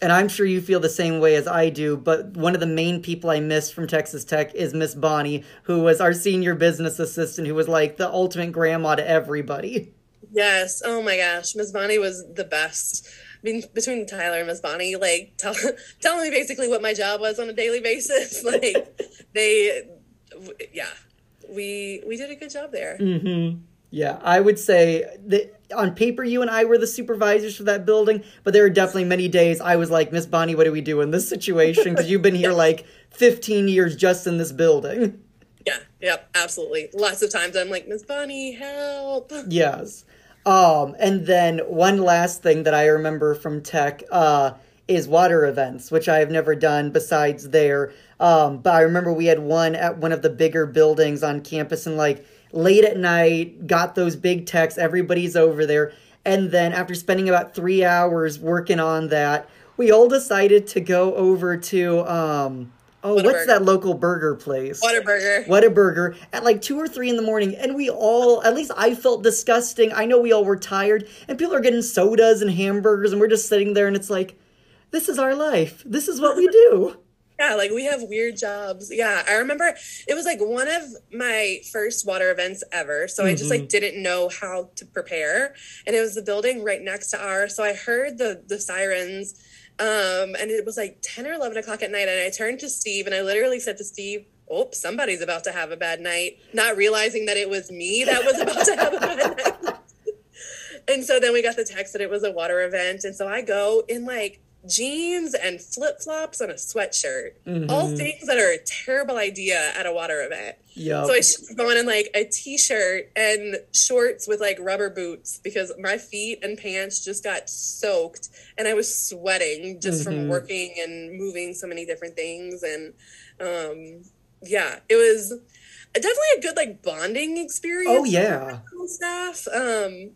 and I'm sure you feel the same way as I do, but one of the main people I missed from Texas Tech is Miss Bonnie, who was our senior business assistant, who was like the ultimate grandma to everybody. Yes. Oh my gosh, Miss Bonnie was the best. I mean, between Tyler and Miss Bonnie, like tell, telling me basically what my job was on a daily basis. Like they, yeah, we we did a good job there. Mm-hmm. Yeah, I would say that on paper, you and I were the supervisors for that building, but there were definitely many days I was like, Miss Bonnie, what do we do in this situation? Because you've been here like 15 years just in this building. Yeah. Yep. Absolutely. Lots of times I'm like, Miss Bonnie, help. Yes. Um, and then one last thing that I remember from tech uh, is water events, which I have never done besides there. Um, but I remember we had one at one of the bigger buildings on campus, and like late at night, got those big texts. Everybody's over there, and then after spending about three hours working on that, we all decided to go over to um, oh, what's that local burger place? Whataburger. What a burger at like two or three in the morning, and we all, at least I felt disgusting. I know we all were tired, and people are getting sodas and hamburgers, and we're just sitting there, and it's like, this is our life. This is what we do. Yeah, like we have weird jobs. Yeah, I remember it was like one of my first water events ever. So I just like didn't know how to prepare, and it was the building right next to ours. So I heard the the sirens, um, and it was like ten or eleven o'clock at night. And I turned to Steve, and I literally said to Steve, "Oh, somebody's about to have a bad night," not realizing that it was me that was about to have a bad night. And so then we got the text that it was a water event, and so I go in like jeans and flip flops and a sweatshirt. All things that are a terrible idea at a water event. Yep. So I should go in like a t-shirt and shorts with like rubber boots because my feet and pants just got soaked and I was sweating just from working and moving so many different things and um yeah, it was definitely a good like bonding experience. Oh, yeah. stuff. Um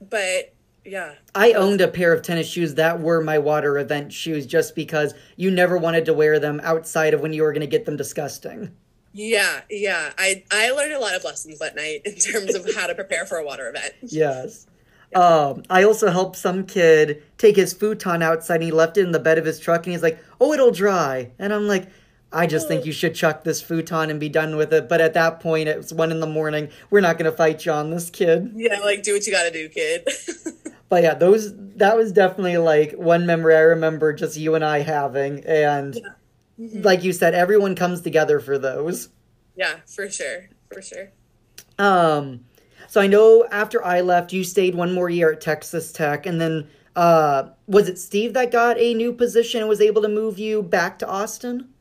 but yeah. I owned a pair of tennis shoes that were my water event shoes just because you never wanted to wear them outside of when you were going to get them disgusting. Yeah, yeah. I I learned a lot of lessons that night in terms of how to prepare for a water event. Yes. Um, I also helped some kid take his futon outside and he left it in the bed of his truck and he's like, oh, it'll dry. And I'm like, I just think you should chuck this futon and be done with it. But at that point, it was one in the morning. We're not going to fight you on this, kid. Yeah, like do what you got to do, kid. But yeah, those, that was definitely like one memory I remember just you and I having. And like you said, everyone comes together for those. yeah, for sure, for sure. Um, so I know after I left, you stayed one more year at Texas Tech, and then uh, was it Steve that got a new position and was able to move you back to Austin?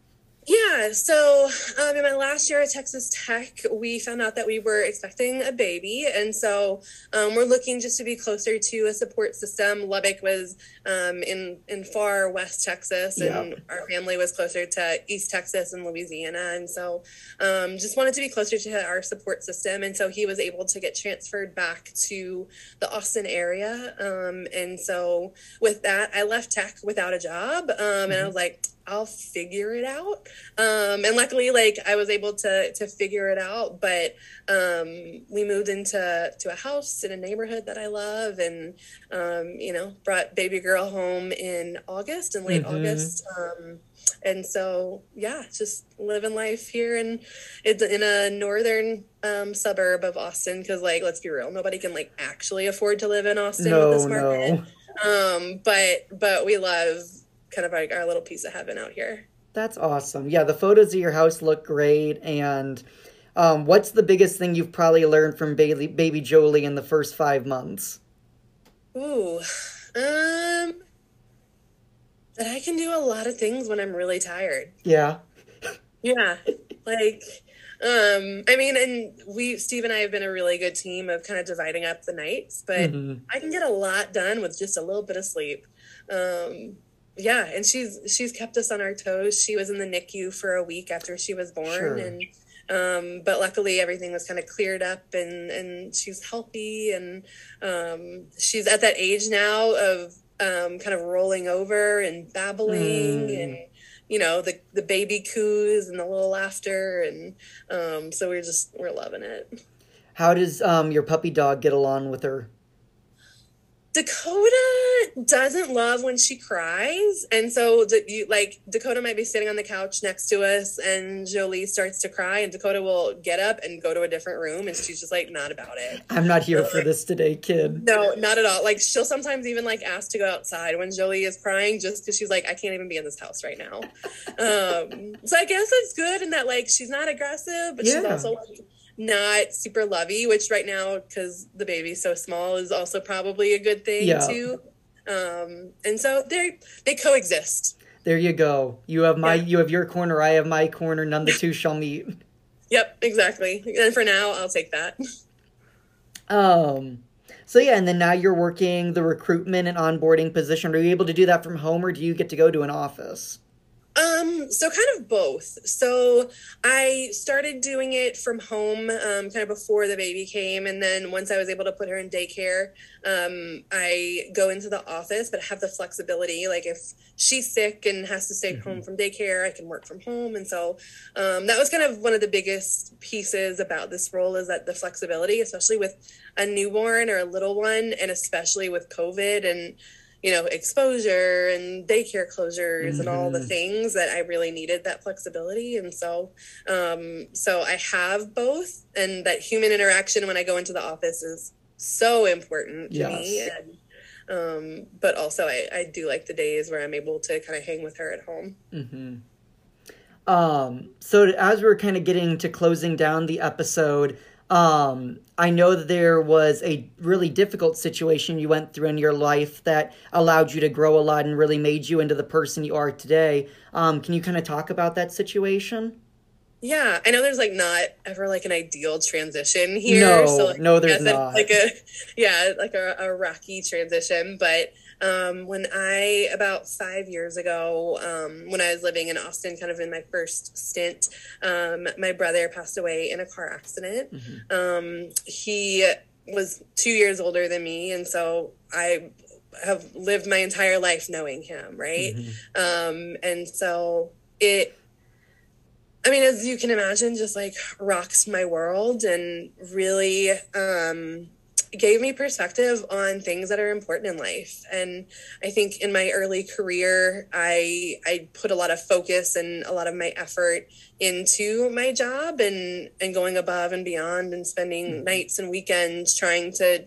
Yeah, so um, in my last year at Texas Tech, we found out that we were expecting a baby. And so um, we're looking just to be closer to a support system. Lubbock was um, in, in far west Texas, and Yep. our family was closer to East Texas and Louisiana. And so um, just wanted to be closer to our support system. And so he was able to get transferred back to the Austin area. Um, and so with that, I left Tech without a job. Um, And I was like, I'll figure it out. Um, and luckily, like I was able to to figure it out. But um, we moved into to a house in a neighborhood that I love, and um, you know, brought baby girl home in August, in late Mhm. August. Um, and so, yeah, just living life here in it's in a northern um, suburb of Austin. Because, like, let's be real, nobody can like actually afford to live in Austin with this market. no. Um, but but we love kind of like our little piece of heaven out here. That's awesome. Yeah, the photos of your house look great. And um, what's the biggest thing you've probably learned from baby, baby Jolie in the first five months? Ooh, um, that I can do a lot of things when I'm really tired. Yeah. Yeah, like, um, I mean, and we, Steve and I have been a really good team of kind of dividing up the nights, but Mhm. I can get a lot done with just a little bit of sleep. Um, yeah, and she's she's kept us on our toes. She was in the NICU for a week after she was born, Sure. and um, but luckily everything was kind of cleared up, and and she's healthy, and um, she's at that age now of um, kind of rolling over and babbling, Mm. and you know the the baby coos and the little laughter, and um, so we're just we're loving it. How does um, your puppy dog get along with her? Dakota doesn't love when she cries, and so you like Dakota might be sitting on the couch next to us, and Jolie starts to cry, and Dakota will get up and go to a different room, and she's just like not about it. I'm not here for this today, kid. No, not at all. Like she'll sometimes even like ask to go outside when Jolie is crying, just because she's like, I can't even be in this house right now. Um, so I guess it's good in that like she's not aggressive, but she's Yeah. also like, not super lovey, which right now because the baby's so small is also probably a good thing Yeah. too. Um, and so they they coexist. There you go. You have my, Yeah. you have your corner. I have my corner. None the two shall meet. Yep, exactly. And for now, I'll take that. Um. So yeah, and then now you're working the recruitment and onboarding position. Are you able to do that from home, or do you get to go to an office? Um, so kind of both. So I started doing it from home, um, kind of before the baby came, and then once I was able to put her in daycare, um, I go into the office, but have the flexibility. Like if she's sick and has to stay home from daycare, I can work from home, and so um, that was kind of one of the biggest pieces about this role is that the flexibility, especially with a newborn or a little one, and especially with COVID and you know exposure and daycare closures and all the Mhm. things that i really needed that flexibility and so um so i have both and that human interaction when i go into the office is so important to me and um but also i i do like the days where i'm able to kind of hang with her at home Mm-hmm. Um, so as we're kind of getting to closing down the episode, um, I know that there was a really difficult situation you went through in your life that allowed you to grow a lot and really made you into the person you are today. Um, can you kind of talk about that situation? Yeah, I know there's like not ever like an ideal transition here. No, so like, no, there's I guess it's not. Like a yeah, like a, a rocky transition. But um, when I about five years ago, um, when I was living in Austin, kind of in my first stint, um, my brother passed away in a car accident. Mm-hmm. Um, he was two years older than me, and so I have lived my entire life knowing him, right? Um, and so it, I mean, as you can imagine, just like rocks my world and really um, gave me perspective on things that are important in life. And I think in my early career, I I put a lot of focus and a lot of my effort into my job and and going above and beyond and spending nights and weekends trying to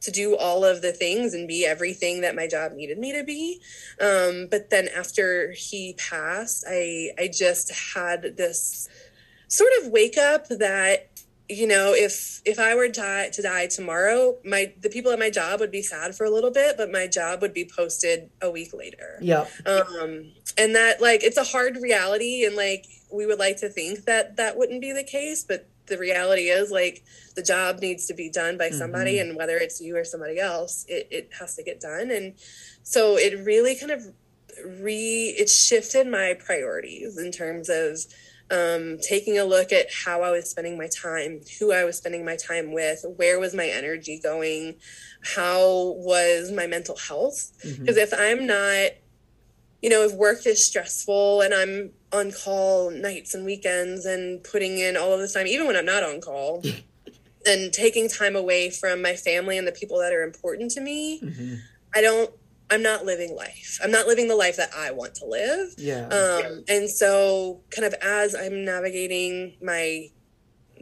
to do all of the things and be everything that my job needed me to be. Um, but then after he passed, I I just had this sort of wake up that you know, if if I were to die, to die tomorrow, my the people at my job would be sad for a little bit, but my job would be posted a week later. Yeah. Um, and that like it's a hard reality, and like we would like to think that that wouldn't be the case, but the reality is like the job needs to be done by somebody, Mm-hmm. and whether it's you or somebody else, it it has to get done, and so it really kind of re it shifted my priorities in terms of um, taking a look at how I was spending my time, who I was spending my time with, where was my energy going, how was my mental health. Mm-hmm. Because if I'm not, you know, if work is stressful and I'm on call nights and weekends and putting in all of this time, even when I'm not on call, and taking time away from my family and the people that are important to me, Mm-hmm. I don't. I'm not living life. I'm not living the life that I want to live. Yeah. Um, and so, kind of as I'm navigating my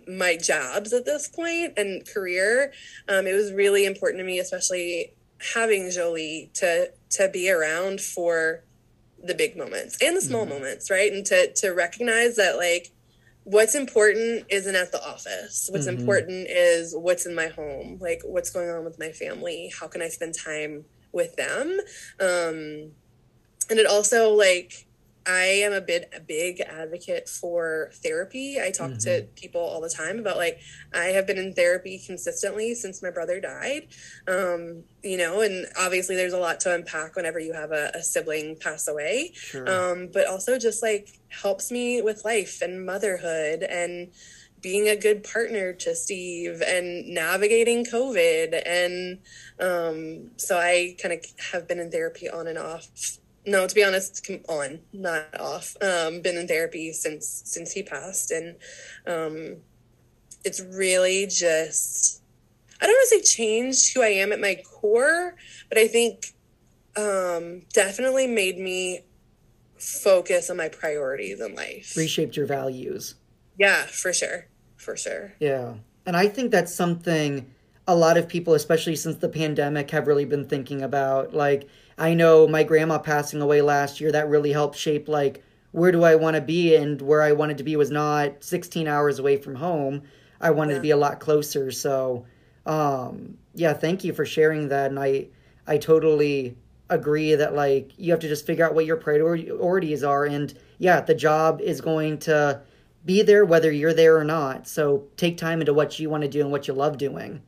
my jobs at this point and career, um, it was really important to me, especially having Jolie to to be around for the big moments and the small moments, right? And to to recognize that like what's important isn't at the office. What's Mhm. important is what's in my home, like what's going on with my family. How can I spend time with them? Um, and it also like I am a bit a big advocate for therapy. I talk to people all the time about like I have been in therapy consistently since my brother died. Um, you know, and obviously there's a lot to unpack whenever you have a, a sibling pass away. sure. Um, but also just like helps me with life and motherhood and being a good partner to Steve and navigating COVID. And um, so I kind of have been in therapy on and off. No, to be honest, on, not off. Um, been in therapy since since he passed, and um, it's really just I don't want to say changed who I am at my core, but I think um, definitely made me focus on my priorities in life. Reshaped your values. Yeah, for sure. For sure. Yeah. And I think that's something a lot of people, especially since the pandemic, have really been thinking about. Like, I know my grandma passing away last year, that really helped shape, like, where do I want to be? And where I wanted to be was not 16 hours away from home. I wanted to be a lot closer. So, um, yeah, thank you for sharing that. And I, I totally agree that, like, you have to just figure out what your priorities are. And yeah, the job is going to be there whether you're there or not. So take time into what you want to do and what you love doing.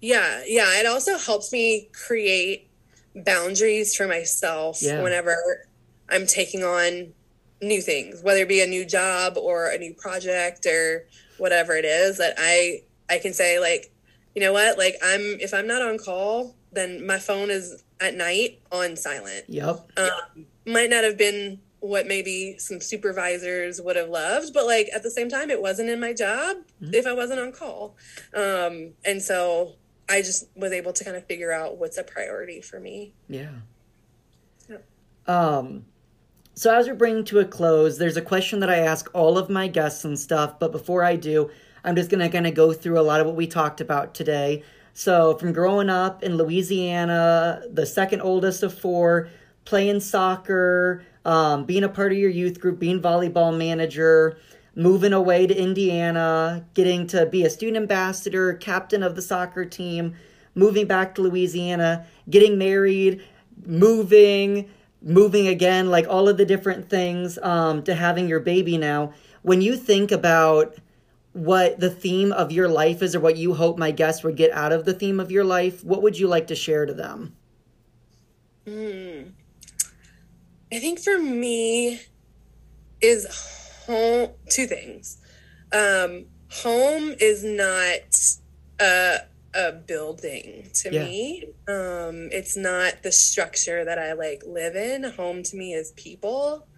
Yeah, yeah. It also helps me create boundaries for myself Yeah. whenever I'm taking on new things, whether it be a new job or a new project or whatever it is that I I can say like, you know what, like I'm if I'm not on call, then my phone is at night on silent. Yep. um, might not have been what maybe some supervisors would have loved, but like at the same time, it wasn't in my job if I wasn't on call. Um, and so I just was able to kind of figure out what's a priority for me. Yeah. Yep. Um, so as we're bringing to a close, there's a question that I ask all of my guests and stuff. But before I do, I'm just gonna kind of go through a lot of what we talked about today. So from growing up in Louisiana, the second oldest of four, playing soccer, um, being a part of your youth group, being volleyball manager, moving away to Indiana, getting to be a student ambassador, captain of the soccer team, moving back to Louisiana, getting married, moving, moving again, like all of the different things um, to having your baby now. When you think about what the theme of your life is or what you hope my guests would get out of the theme of your life, what would you like to share to them? I think for me is home two things. Um, home is not a a building to Yeah. me. Um, it's not the structure that I like live in. Home to me is people.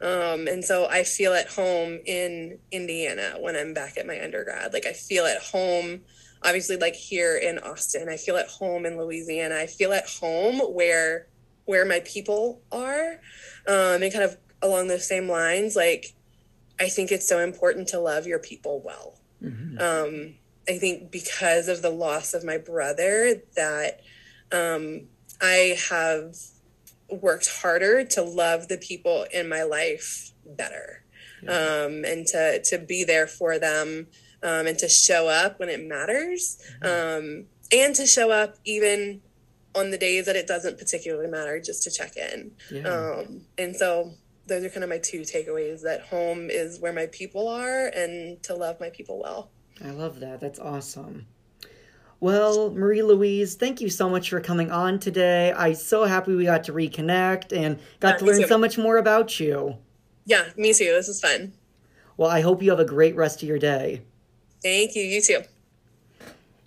Um, and so I feel at home in Indiana when I'm back at my undergrad. Like I feel at home, obviously, like here in Austin. I feel at home in Louisiana. I feel at home where where my people are. Um, and kind of along those same lines, like I think it's so important to love your people well. Um, I think because of the loss of my brother, that um, I have worked harder to love the people in my life better um, and to, to be there for them um, and to show up when it matters, um, and to show up even on the days that it doesn't particularly matter, just to check in. Yeah. Um, and so those are kind of my two takeaways that home is where my people are and to love my people well. I love that. That's awesome. Well, Marie Louise, thank you so much for coming on today. I'm so happy we got to reconnect and got Yeah, to learn too. so much more about you. Yeah, me too. This is fun. Well, I hope you have a great rest of your day. Thank you. You too.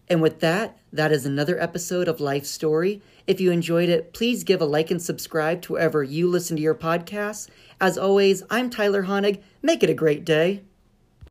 And with that, that is another episode of Life Story. If you enjoyed it, please give a like and subscribe to wherever you listen to your podcasts. As always, I'm Tyler Honig. Make it a great day.